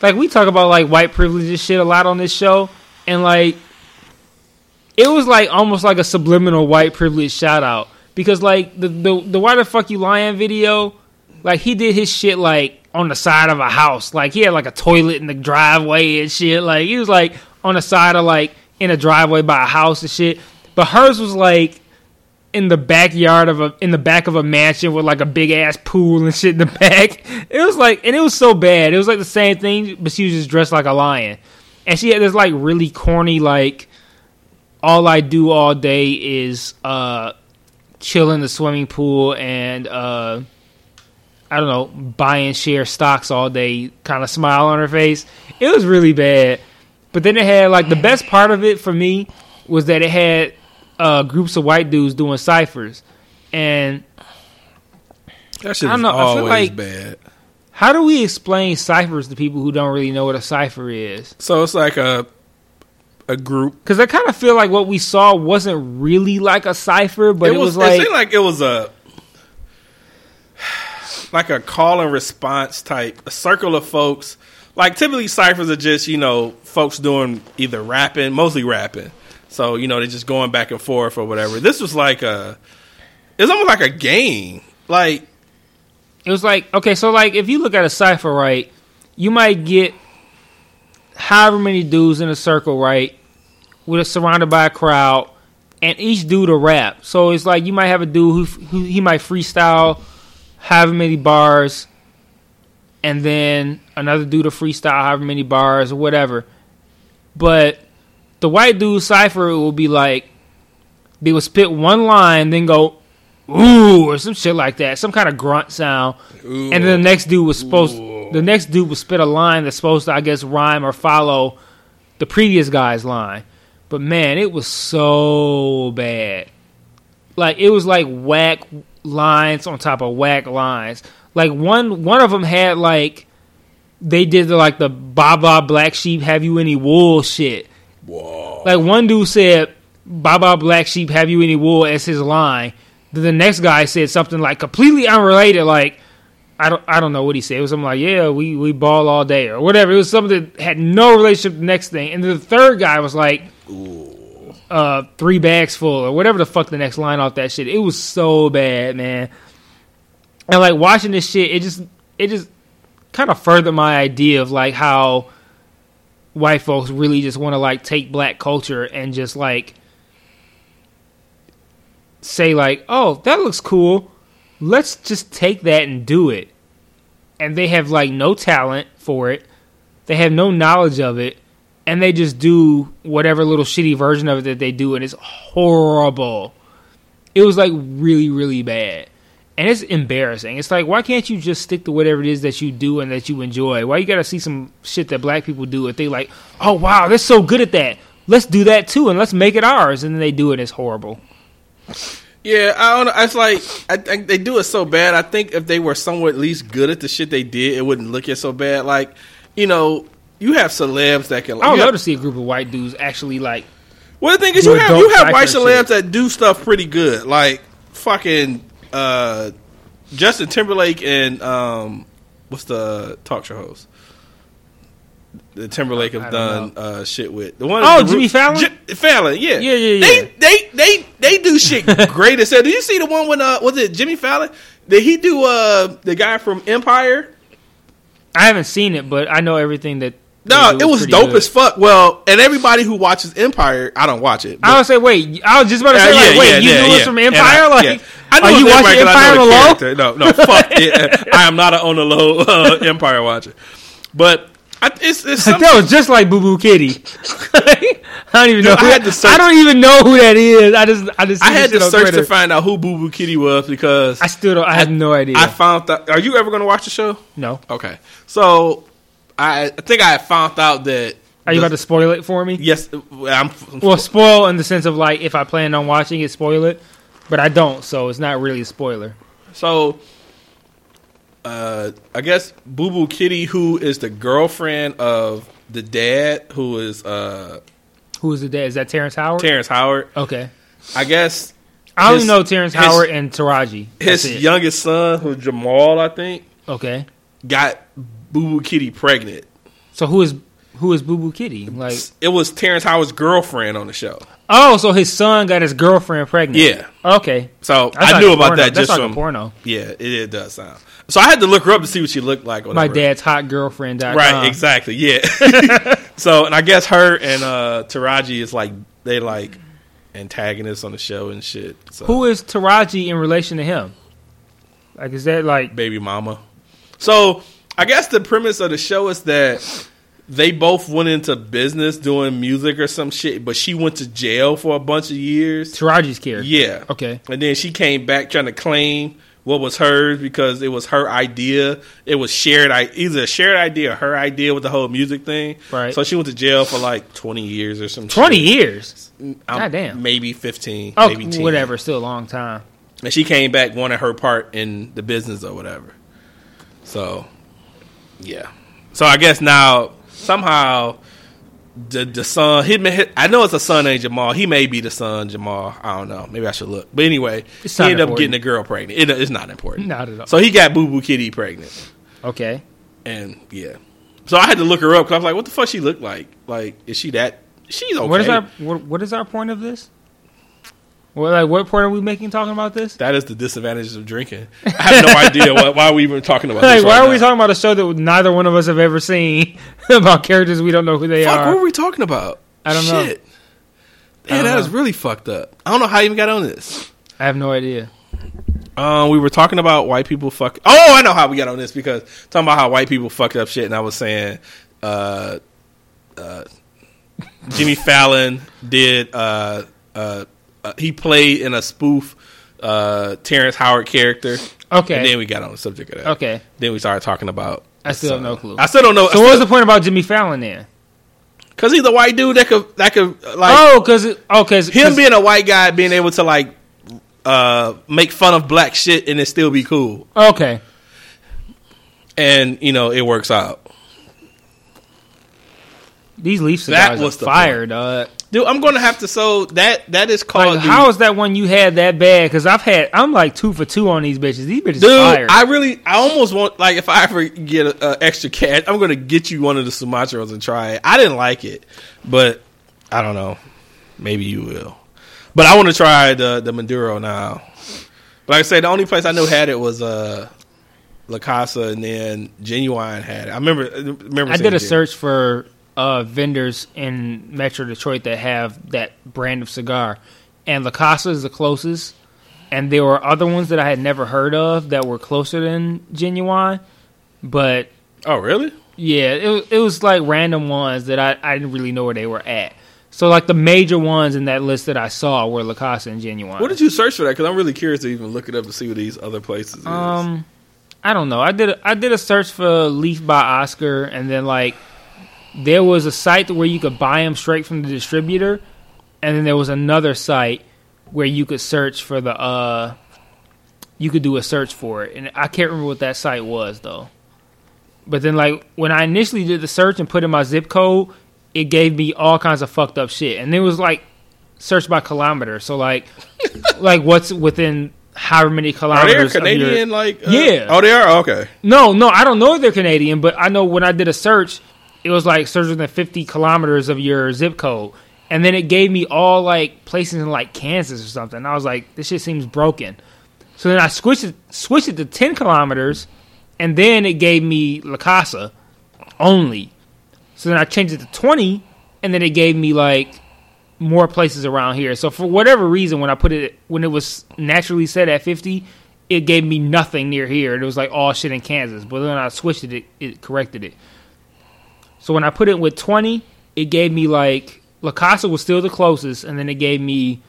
like we talk about like white privilege and shit a lot on this show, and like, it was like almost like a subliminal white privilege shout out because like the the the why the fuck you lying video, like he did his shit like on the side of a house. Like he had like a toilet in the driveway and shit. Like he was like on the side of like in a driveway by a house and shit. But hers was like in the backyard of a in the back of a mansion with like a big ass pool and shit in the back. It was like and it was so bad. It was like the same thing, but she was just dressed like a lion. And she had this like really corny like all I do all day is uh chill in the swimming pool and uh I don't know, buy and share stocks all day kind of smile on her face. It was really bad. But then it had like the best part of it for me was that it had uh, groups of white dudes doing ciphers. And That shit I don't know, I feel always like- bad. how do we explain ciphers to people who don't really know what a cipher is? So it's like a a group. Because I kind of feel like what we saw wasn't really like a cipher, but it, was, it like seemed like it was a like a call and response type, a circle of folks. Like typically ciphers are just you know folks doing either rapping, mostly rapping. So you know they're just going back and forth or whatever. This was like a, it's almost like a game. Like it was like okay, so like if you look at a cipher, right, you might get however many dudes in a circle, right, with a, surrounded by a crowd, and each dude a rap. So it's like you might have a dude who, who he might freestyle however many bars, and then another dude to freestyle however many bars or whatever. But the white dude cipher will be like they will spit one line, then go ooh or some shit like that, some kind of grunt sound, and then the next dude was supposed the next dude would spit a line that's supposed to I guess rhyme or follow the previous guy's line. But man, it was so bad. Like it was like whack lines on top of whack lines. Like one one of them had like they did the, like the Baba Black Sheep have you any wool shit. whoa, Like one dude said, "Baba Black Sheep, have you any wool?" as his line. Then the next guy said something like completely unrelated, like I don't I don't know what he said. It was something like, "Yeah, we we ball all day" or whatever. It was something that had no relationship to the next thing. And then the third guy was like, uh, three bags full or whatever the fuck the next line off that shit." It was so bad, man. And like watching this shit, it just it just kind of furthered my idea of like how white folks really just want to like take black culture and just like say like, "Oh, that looks cool. Let's just take that and do it." And they have like no talent for it. They have no knowledge of it, and they just do whatever little shitty version of it that they do and it's horrible. It was like really really bad. And it's embarrassing. It's like, why can't you just stick to whatever it is that you do and that you enjoy? Why you gotta see some shit that black people do and they like, oh wow, they're so good at that. Let's do that too and let's make it ours. And then they do it. It's horrible. Yeah, I don't know. It's like I think they do it so bad. I think if they were somewhat at least good at the shit they did, it wouldn't look it so bad. Like, you know, you have celebs that can. I would love have- to see a group of white dudes actually like Well, the thing is, you have you have white celebs shit. that do stuff pretty good, like fucking uh, Justin Timberlake and um, what's the talk show host? The Timberlake I have done uh, shit with the one. Oh, the- Jimmy Fallon? Ji- Fallon, yeah, Yeah, yeah, They yeah. they they they do shit great as hell. Did you see the one when uh was it Jimmy Fallon? Did he do uh the guy from Empire? I haven't seen it, but I know everything that No, they do it was dope good. as fuck. Well, and everybody who watches Empire, I don't watch it. I but- was say, wait, I was just about to Uh, say, like, wait, yeah, you yeah, knew yeah. from Empire? I, like, yeah. I know are you watching I Empire know on the the low? No, no, fuck it. I am not an on the low uh, Empire watcher. But I, it's, it's something. that was just like Boo Boo Kitty. I don't even know. Dude, I who had to search- I don't even know who that is. I just, I just. I had to search Twitter. to find out who Boo Boo Kitty was because I still don't. I have no idea. I found out. Are you ever going to watch the show? no. Okay, so I, I think I found out that. Are you the- about to spoil it for me? Yes, I'm. Well, spoil in the sense of like if I plan on watching it, spoil it. But I don't, so it's not really a spoiler. So, uh, I guess Boo Boo Kitty, who is the girlfriend of the dad, who is uh, Who is the dad? Is that Terrence Howard? Terrence Howard. okay. I guess I only His- know Terrence his- Howard and Taraji. That's his it. youngest son, who Jamal, I think, Okay. got Boo Boo Kitty pregnant. So who is Who is Boo Boo Kitty? Like, It was Terrence Howard's girlfriend on the show. oh, so his son got his girlfriend pregnant. Yeah. Okay. So That's I like knew about porno. that That's just like from a porno. Yeah, it, it does sound. So I had to look her up to see what she looked like. My dad's hot girlfriend. Right, exactly. Yeah. so, and I guess her and uh Taraji is like they like antagonists on the show and shit. So Who is Taraji in relation to him? Like, is that like? baby mama? So I guess the premise of the show is that they both went into business doing music or some shit, but she went to jail for a bunch of years. Taraji's character. Yeah. Okay. And then she came back trying to claim what was hers because it was her idea. It was shared, i- either a shared idea or her idea with the whole music thing. Right. So she went to jail for like 20 years or some Twenty shit. years. Um, Goddamn. Maybe 15. Oh, maybe 10. whatever. Still a long time. And she came back wanting her part in the business or whatever. So, yeah. So I guess now somehow the the son he may, I know it's a son named Jamal. He may be the son Jamal. I don't know. Maybe I should look. But anyway, It's he ended up getting a girl pregnant. It, it's not important. Not at all. So he got Boo Boo Kitty pregnant, Okay. and yeah. So I had to look her up because I was like, "What the fuck she look like? Like, is she that? She's okay." What is our what, what is our point of this? Well, like, what point are we making talking about this? that is the disadvantages of drinking. I have no idea why, why we even talking about Like, this. why right are we now. talking about a show that neither one of us have ever seen about characters we don't know who they Fuck, are? what were we talking about? I don't know. Shit. Man, don't that is really fucked up. I don't know how you even got on this. I have no idea. Um, we were talking about white people fuck. Oh, I know how we got on this because talking about how white people fucked up shit, and I was saying, uh, uh, Jimmy Fallon did. Uh, uh, uh, he played in a spoof uh, Terrence Howard character. Okay. And then we got on the subject of that. Okay. Then we started talking about. I still have no clue. I still don't know. So, what was the point about Jimmy Fallon then? Because he's a white dude that could that could like oh, because oh, because him being a white guy being able to like uh make fun of black shit and it still be cool okay. and you know it works out These Leafs That was are the fire, dog. Dude i'm gonna have to so that that is called Like, how is that one you had that bad? Because I've had, I'm like two for two on these bitches. These bitches dude fire. i really i almost want like if i ever get uh, extra cash i'm gonna get you one of the sumatras and try it i didn't like it but i don't know maybe you will but i want to try the the maduro now but like i said the only place i knew had it was uh La Casa and then Genuine had it. I remember. Remember. I did a Gen- search for uh, vendors in Metro Detroit that have that brand of cigar, and La Casa is the closest. And there were other ones that I had never heard of that were closer than Genuine, but Oh, really? yeah, it was, it was like random ones that I, I didn't really know where they were at. So like the major ones in that list that I saw were La Casa and Genuine. What did you search for that? Because I'm really curious to even look it up to see what these other places is. Um, I don't know. I did a, I did a search for Leaf by Oscar, and then like there was a site where you could buy them straight from the distributor, and then there was another site where you could search for the uh, you could do a search for it, and I can't remember what that site was though. But then like when I initially did the search and put in my zip code, it gave me all kinds of fucked up shit, and it was like search by kilometer. So like like what's within however many kilometers? are they of your- Canadian? Like, uh, Yeah. Oh, they are. Okay. no, no, I don't know if they're Canadian, but I know when I did a search, it was like search within 50 kilometers of your zip code. And then it gave me all like places in like Kansas or something. I was like, this shit seems broken. So then I switched it, switched it to 10 kilometers, and then it gave me La Casa only. So then I changed it to 20, and then it gave me like more places around here. So for whatever reason, when I put it, when it was naturally set at 50, it gave me nothing near here. It was like all shit in Kansas. But then I switched it, it, it corrected it. So when I put it with 20, it gave me like La Casa was still the closest, and then it gave me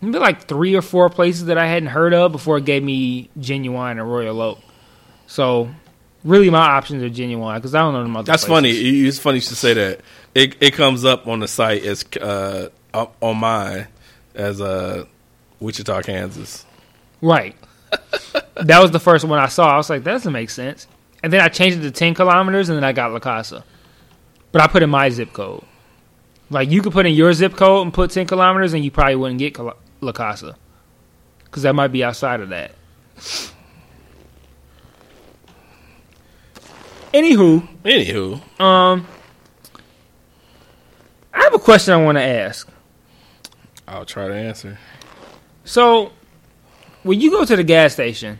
maybe like three or four places that I hadn't heard of before it gave me Genuine and Royal Oak. So really, my options are Genuine because I don't know them other That's places. funny. It's funny you should say that. It it comes up on the site as uh on mine as uh Wichita, Kansas. Right. that was the first one I saw. I was like, that doesn't make sense. And then I changed it to 10 kilometers, and then I got La Casa. But I put in my zip code. Like, you could put in your zip code and put 10 kilometers, and you probably wouldn't get La Casa. Because that might be outside of that. Anywho, Anywho, um, I have a question I want to ask. I'll try to answer. So, when you go to the gas station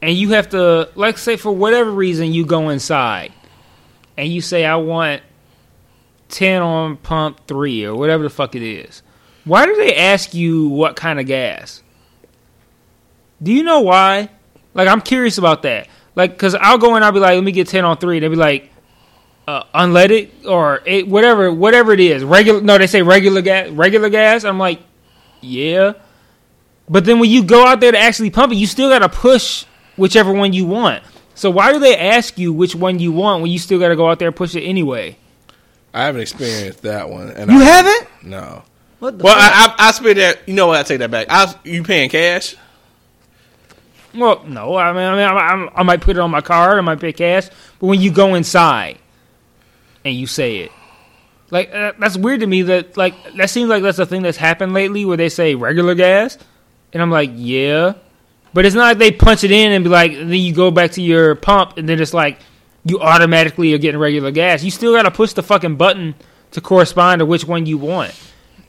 and you have to, like, say for whatever reason, you go inside and you say, I want 10 on pump three or whatever the fuck it is, why do they ask you what kind of gas? Do you know why? Like, I'm curious about that. Like, because I'll go in, I'll be like, let me get 10 on three. They'll be like, uh, unleaded or it, whatever, whatever it is. Regular, no, they say regular gas, regular gas. I'm like, yeah. But then when you go out there to actually pump it, you still got to push whichever one you want. So why do they ask you which one you want when you still got to go out there and push it anyway? I haven't experienced that one. And You I, haven't? No. What the Well, fuck? I, I, I spent that. You know what? I take that back. I, you paying cash? well, no. I mean, I, mean I, I, I might put it on my card. I might pay cash. But when you go inside and you say it, like uh, that's weird to me. That like that seems like that's a thing that's happened lately, where they say regular gas, and I'm like, yeah. But it's not like they punch it in and be like, then you go back to your pump, and then it's like you automatically are getting regular gas. You still got to push the fucking button to correspond to which one you want.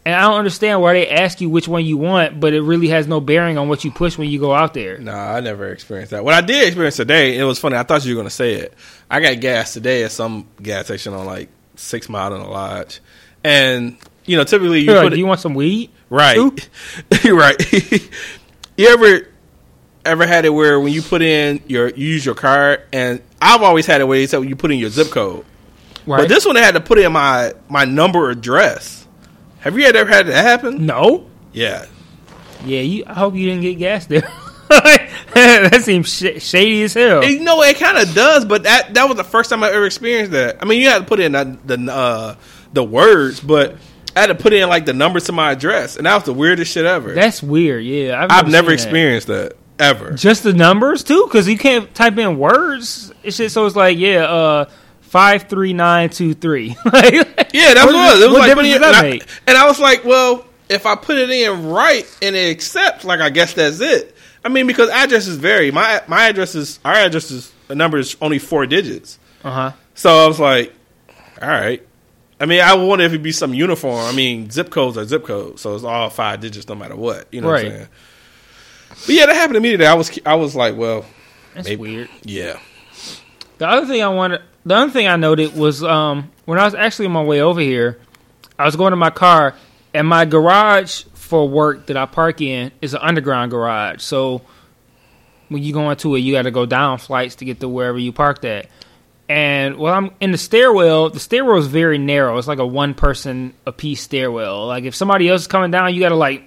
And I don't understand why they ask you which one you want, but it really has no bearing on what you push when you go out there. No, I never experienced that. What I did experience today, it was funny. I thought you were going to say it. I got gas today at some gas station on like Six Mile and a Lodge, and you know, typically you You're like, put do it you want some weed? right, right. you ever ever had it where when you put in your you use your card, and I've always had it where it's you put in your zip code, Right. but this one I had to put in my my number address. Have you ever had that happen? no. Yeah. Yeah, you. I hope you didn't get gas there. that seems sh- shady as hell. You know, it kind of does, but that that was the first time I ever experienced that. I mean, you had to put in the the, uh, the words, but I had to put in like the numbers to my address, and that was the weirdest shit ever. That's weird. Yeah, I've, I've never seen that. experienced that ever. just the numbers too, because you can't type in words. It's just so it's like yeah, uh, five three nine two three. Yeah, that What- was it. was what like difference does that and, I, and I was like, well, if I put it in right and it accepts, like I guess that's it. I mean, because addresses vary. My my address is our address is a number is only four digits. Uh huh. So I was like, all right. I mean, I wonder if it'd be some uniform. I mean, zip codes are zip codes, so it's all five digits no matter what. You know what I'm saying? But yeah, that happened to me today. I was I was like, well, That's Maybe. weird. yeah. The other thing I wanted, the other thing I noted was um, when I was actually on my way over here, I was going to my car, and my garage for work that I park in is an underground garage. So when you go into it, you got to go down flights to get to wherever you parked at. And well, I'm in the stairwell, the stairwell is very narrow. It's like a one person a piece stairwell. Like if somebody else is coming down, you got to like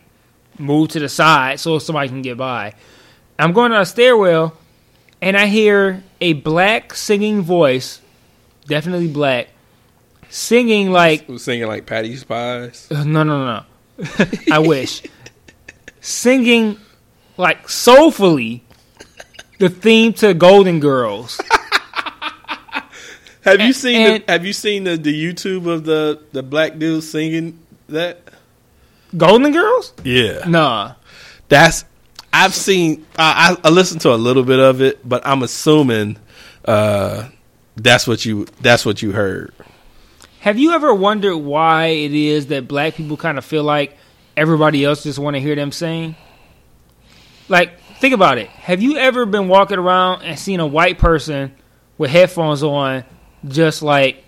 move to the side so somebody can get by. I'm going down a stairwell, and I hear a black singing voice, definitely black, singing like Was singing like Patty Spies. uh, no, no, no. I wish singing like soulfully the theme to Golden Girls. Have you And- seen and- the Have you seen the, the YouTube of the the black dude singing that? Golden Girls? Yeah, Nah. that's I've seen. I, I listened to a little bit of it, but I'm assuming uh, that's what you that's what you heard. Have you ever wondered why it is that black people kind of feel like everybody else just want to hear them sing? Like, think about it. Have you ever been walking around and seen a white person with headphones on, just like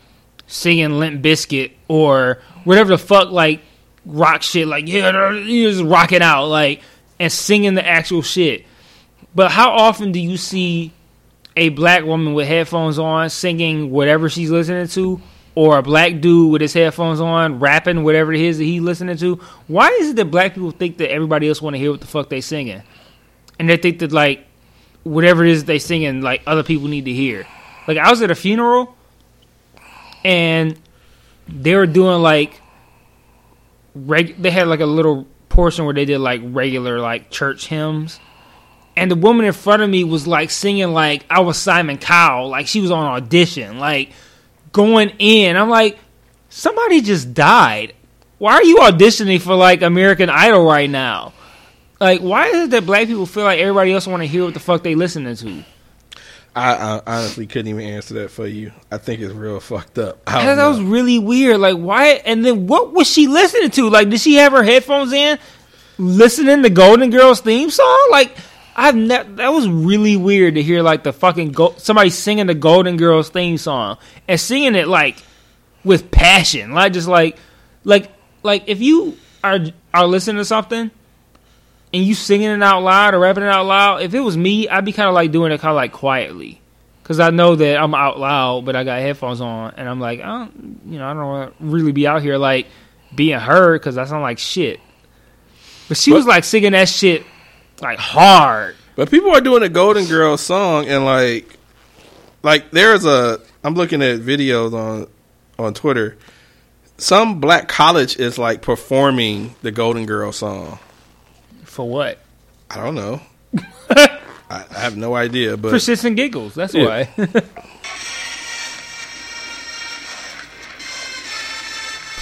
singing Limp Bizkit or whatever the fuck, like rock shit, like yeah, you're just rocking out, like and singing the actual shit. But how often do you see a black woman with headphones on singing whatever she's listening to, or a black dude with his headphones on rapping whatever it is that he's listening to? Why is it that black people think that everybody else want to hear what the fuck they singing, and they think that like whatever it is they singing, like other people need to hear? Like I was at a funeral, and they were doing like reg- they had like a little portion where they did like regular like church hymns and the woman in front of me was like singing like I was Simon Cowell, like she was on audition, like going in. I'm like, somebody just died. Why are you auditioning for like American Idol right now? Like, why is it that black people feel like everybody else want to hear what the fuck they listening to? I, I honestly couldn't even answer that for you. I think it's real fucked up. That was really weird. Like, why? And then what was she listening to? Like, did she have her headphones in, listening to Golden Girls theme song? Like, I've ne- that was really weird to hear like the fucking go- somebody singing the Golden Girls theme song and singing it like with passion, like just like like like if you are are listening to something and you singing it out loud or rapping it out loud, if it was me, I'd be kind of like doing it kind of like quietly. Cause I know that I'm out loud, but I got headphones on, and I'm like, I don't, you know, I don't want to really be out here like being heard because I sound like shit. But she was like singing that shit like hard. But people are doing a Golden Girls song and like, like there's a. I'm looking at videos on on Twitter. Some black college is like performing the Golden Girls song. For what? I don't know. I, I have no idea, but and giggles. That's Yeah. why.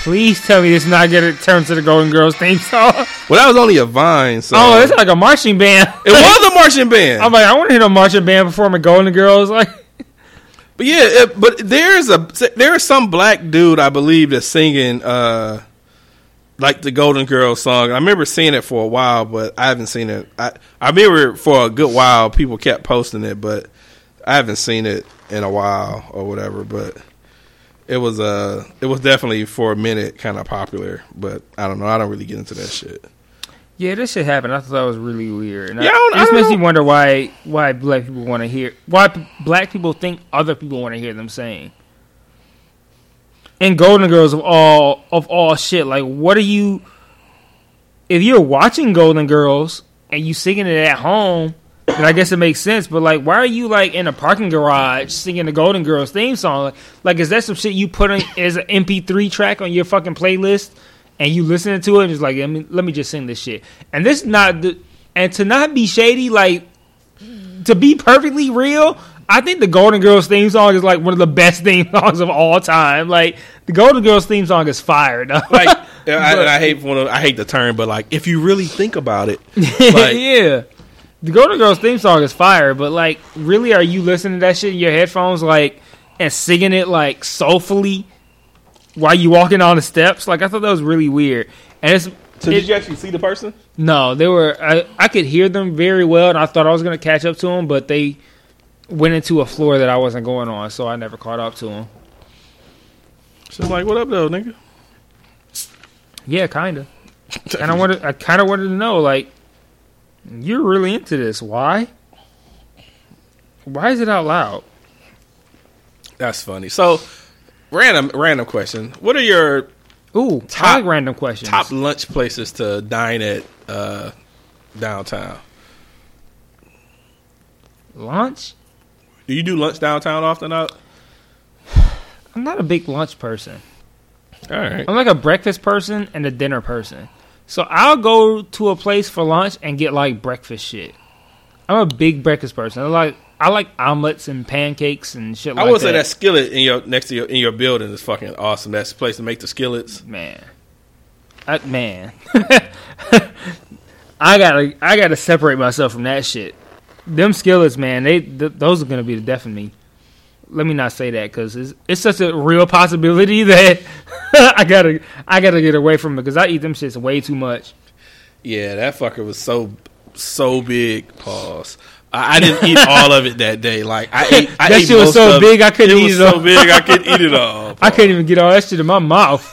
Please tell me this is not going to turn to the Golden Girls theme song. well, that was only a Vine. So Oh, it's like a marching band. it was a marching band. I'm like, I want to hear a marching band performing Golden Girls. Like, But yeah, it, but there's a there is some black dude I believe that's singing uh like the Golden Girls song. I remember seeing it for a while, but I haven't seen it. I I remember for a good while people kept posting it, but I haven't seen it in a while or whatever. But it was uh it was definitely for a minute kind of popular, but I don't know. I don't really get into that shit. yeah, this shit happened. I thought that was really weird. And Yeah, I I, don't- it I don't makes me wonder why why black people want to hear why p- black people think other people want to hear them sing. And Golden Girls of all of all shit, like what are you? If you're watching Golden Girls and you singing it at home, then I guess it makes sense. But like, why are you like in a parking garage singing the Golden Girls theme song? Like, like is that some shit you put on as an MP3 track on your fucking playlist and you listening to it and it's like, let me let me just sing this shit. And this not the and to not be shady, like to be perfectly real, I think the Golden Girls theme song is like one of the best theme songs of all time. Like the Golden Girls theme song is fire. dog. Like I, But- I hate one of, I hate the term, but like if you really think about it, like yeah. The Golden Girls theme song is fire, but like, really, are you listening to that shit in your headphones, like, and singing it like soulfully while you walking on the steps? Like, I thought that was really weird. And it's so it- did you actually see the person? no, they were. I, I could hear them very well, and I thought I was gonna catch up to them, but they went into a floor that I wasn't going on, so I never caught up to him. So like, "What up, though, nigga?" Yeah, kind of. And I wanted, I kind of wanted to know, like, you're really into this. Why? Why is it out loud? That's funny. So, random random question. What are your Ooh, Top- random questions. top lunch places to dine at uh, downtown? lunch. Do you do lunch downtown often? Out? I'm not a big lunch person. All right. I'm like a breakfast person and a dinner person. So I'll go to a place for lunch and get like breakfast shit. I'm a big breakfast person. I like I like omelets and pancakes and shit I like would say that. that skillet in your next to your in your building is fucking awesome. That's the place to make the skillets. man. I, man. I gotta I gotta separate myself from that shit. Them skillets, man, they th- those are gonna be the death of me. Let me not say that because it's, it's such a real possibility that I gotta I gotta get away from it because I eat them shits way too much. Yeah, that fucker was so so big. Pause. I, I didn't eat all of it that day. Like I ate. I That ate shit was so big, I couldn't it eat it so all. big I couldn't eat it all. I couldn't even get all that shit in my mouth.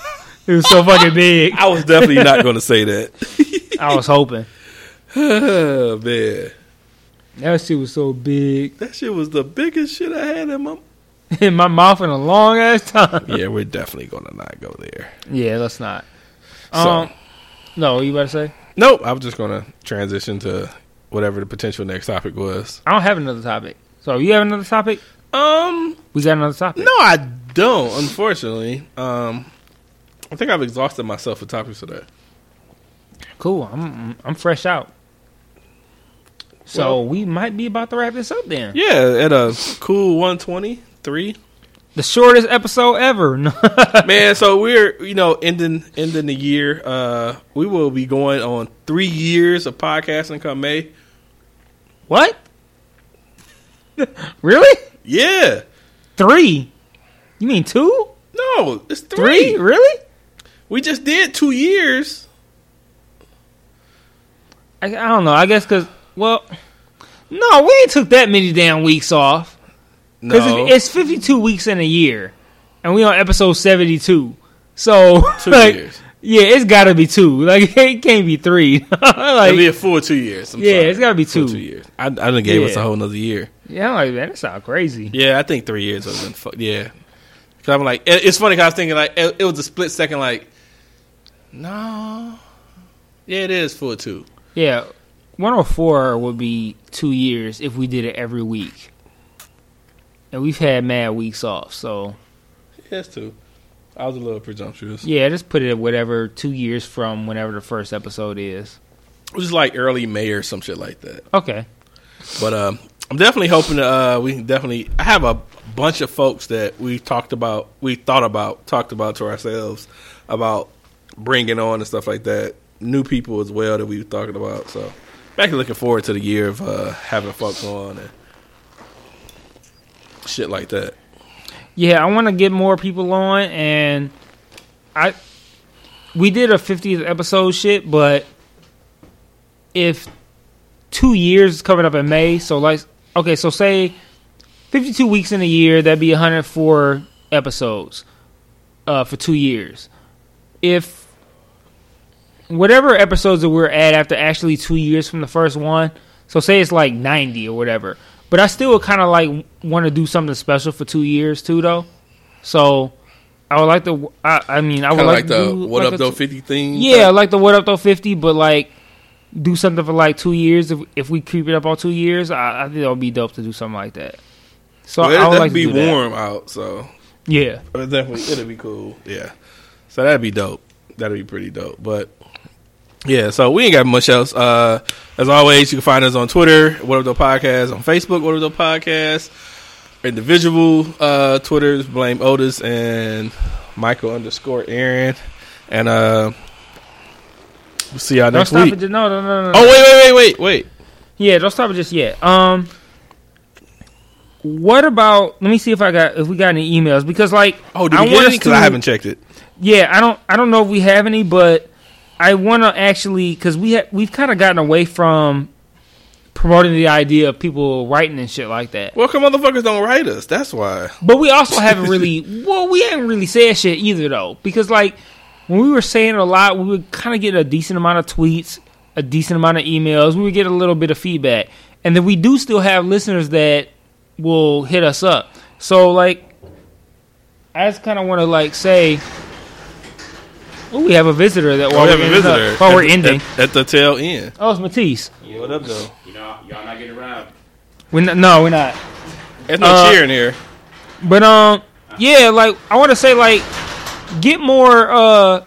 It was so fucking big. I was definitely not going to say that. I was hoping oh man, that shit was so big that shit was the biggest shit I had in my. in my mouth in a long ass time. Yeah, we're definitely going to not go there. Yeah, let's not. So- Um, no, you about to say? Nope, I'm just going to transition to whatever the potential next topic was. I don't have another topic. So you have another topic? Um, We got another topic. no, I don't. Unfortunately, um, I think I've exhausted myself with topics today. Cool. I'm I'm fresh out. So Well- we might be about to wrap this up then. Yeah, at a cool 123. The shortest episode ever. Man, so we're you know ending ending the year. Uh, we will be going on three years of podcasting come May. what? Really? Yeah. Three? You mean two? No, it's three. Three? Really? We just did two years. I, I don't know. I guess because well, no, we ain't took that many damn weeks off because No, it's fifty two weeks in a year, and we on episode seventy two. So two like, years. yeah, it's got to be two. Like it can't be three. like It'll be a full two years. I'm yeah, sorry. it's got to be Full two. two years. I, I done gave us a whole nother year. Yeah, I'm like man, that sounds crazy. Yeah, I think three years would have been. Fu- yeah, because I'm like, it- it's funny. Cause I was thinking like it, it was a split second. Like, no, yeah, it is full two. Yeah, one hundred four would be two years if we did it every week, and we've had mad weeks off. So Yeah, it's two. I was a little presumptuous. yeah, just put it at whatever two years from whenever the first episode is. It was like early May or some shit like that. Okay. But um, I'm definitely hoping to. Uh, we can definitely. I have a bunch of folks that we talked about, we thought about, talked about to ourselves about bringing on and stuff like that. New people as well that we were talking about. So, actually looking forward to the year of uh, having folks on and shit like that. Yeah, I want to get more people on, and I we did a 50th episode shit, but if two years is coming up in May, so like okay, so say 52 weeks in a year, that'd be 104 episodes uh, for two years. If whatever episodes that we're at after actually two years from the first one, so say it's like 90 or whatever, but I still kind of like want to do something special for two years too, though. So I would like to. I, I mean, I would like, like, the do what like up though fifty thing. yeah, I like the what up though fifty, but like do something for like two years. If if we keep it up on two years, I, I think that would be dope to do something like that. So well, I would like to be do that. warm out, so Yeah, But definitely, it'll be cool. Yeah. So that'd be dope. That'd be pretty dope. But yeah, so we ain't got much else. Uh, as always, you can find us on Twitter, What Up Though Podcast, on Facebook, What Up Though Podcast, individual uh, Twitters, Blame Otis and Michael underscore Aaron. And uh, we'll see y'all don't next stop week. it. Just, no, no, no, no. no. Oh, wait, wait, wait, wait, wait. Yeah, don't stop it just yet. Um, what about? Let me see if I got if we got any emails because like Oh, did I we get any? Because I haven't checked it. Yeah, I don't I don't know if we have any, but I want to actually because we ha- we've kind of gotten away from promoting the idea of people writing and shit like that. Well, come motherfuckers don't write us. That's why. But we also haven't really well, we haven't really said shit either though because like when we were saying a lot, we would kind of get a decent amount of tweets, a decent amount of emails. We would get a little bit of feedback, and then we do still have listeners that will hit us up. So like, I just kind of want to like say. Oh, we have a visitor that while we have we're a ending up- visitor. while at we're the- ending. At, at the tail end. Oh, it's Matisse. What up, though? You know, y'all not getting around. We're not, no, we're not. There's no Uh, cheering here. But um, yeah, like I want to say, like, get more. uh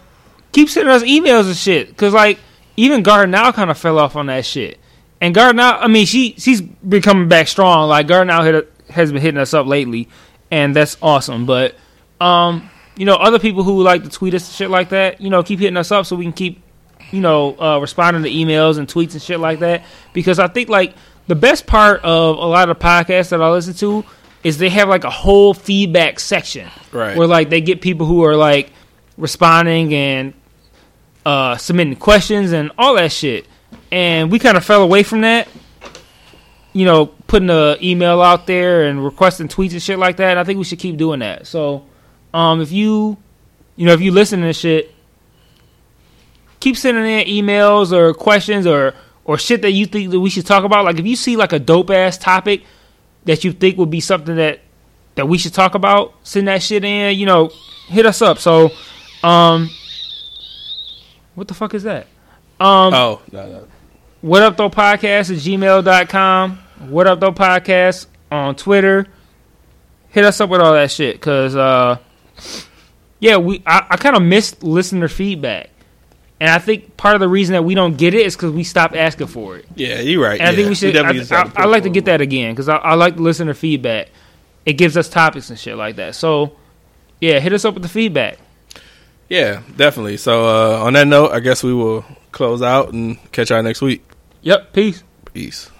Keep sending us emails and shit, cause like even Gardner kind of fell off on that shit. And Gardner, I mean, she she's been coming back strong. Like Gardner hit, has been hitting us up lately, and that's awesome. But um, you know, other people who like to tweet us and shit like that, you know, keep hitting us up so we can keep you know, uh, responding to emails and tweets and shit like that. Because I think like the best part of a lot of podcasts that I listen to is they have like a whole feedback section, Right. Where like they get people who are like responding and uh, submitting questions and all that shit. And we kind of fell away from that. You know, putting the email out there and requesting tweets and shit like that. I think we should keep doing that. So, um, if you, you know, if you listen to this shit, keep sending in emails or questions or or shit that you think that we should talk about. Like if you see like a dope ass topic that you think would be something that that we should talk about, send that shit in. You know, hit us up. So, um, what the fuck is that? Um, Oh, no, no. what up though podcast at gmail.com. What up though podcast on Twitter. Hit us up with all that shit. Cause uh yeah, we I, I kinda missed listener feedback. And I think part of the reason that we don't get it is because we stopped asking for it. Yeah, you're right. And I think we should. definitely I, I, I like to get that again because I, I like listener feedback. It gives us topics and shit like that. So, yeah, hit us up with the feedback. Yeah, definitely. So uh, on that note, I guess we will close out and catch y'all next week. Yep. Peace. Peace.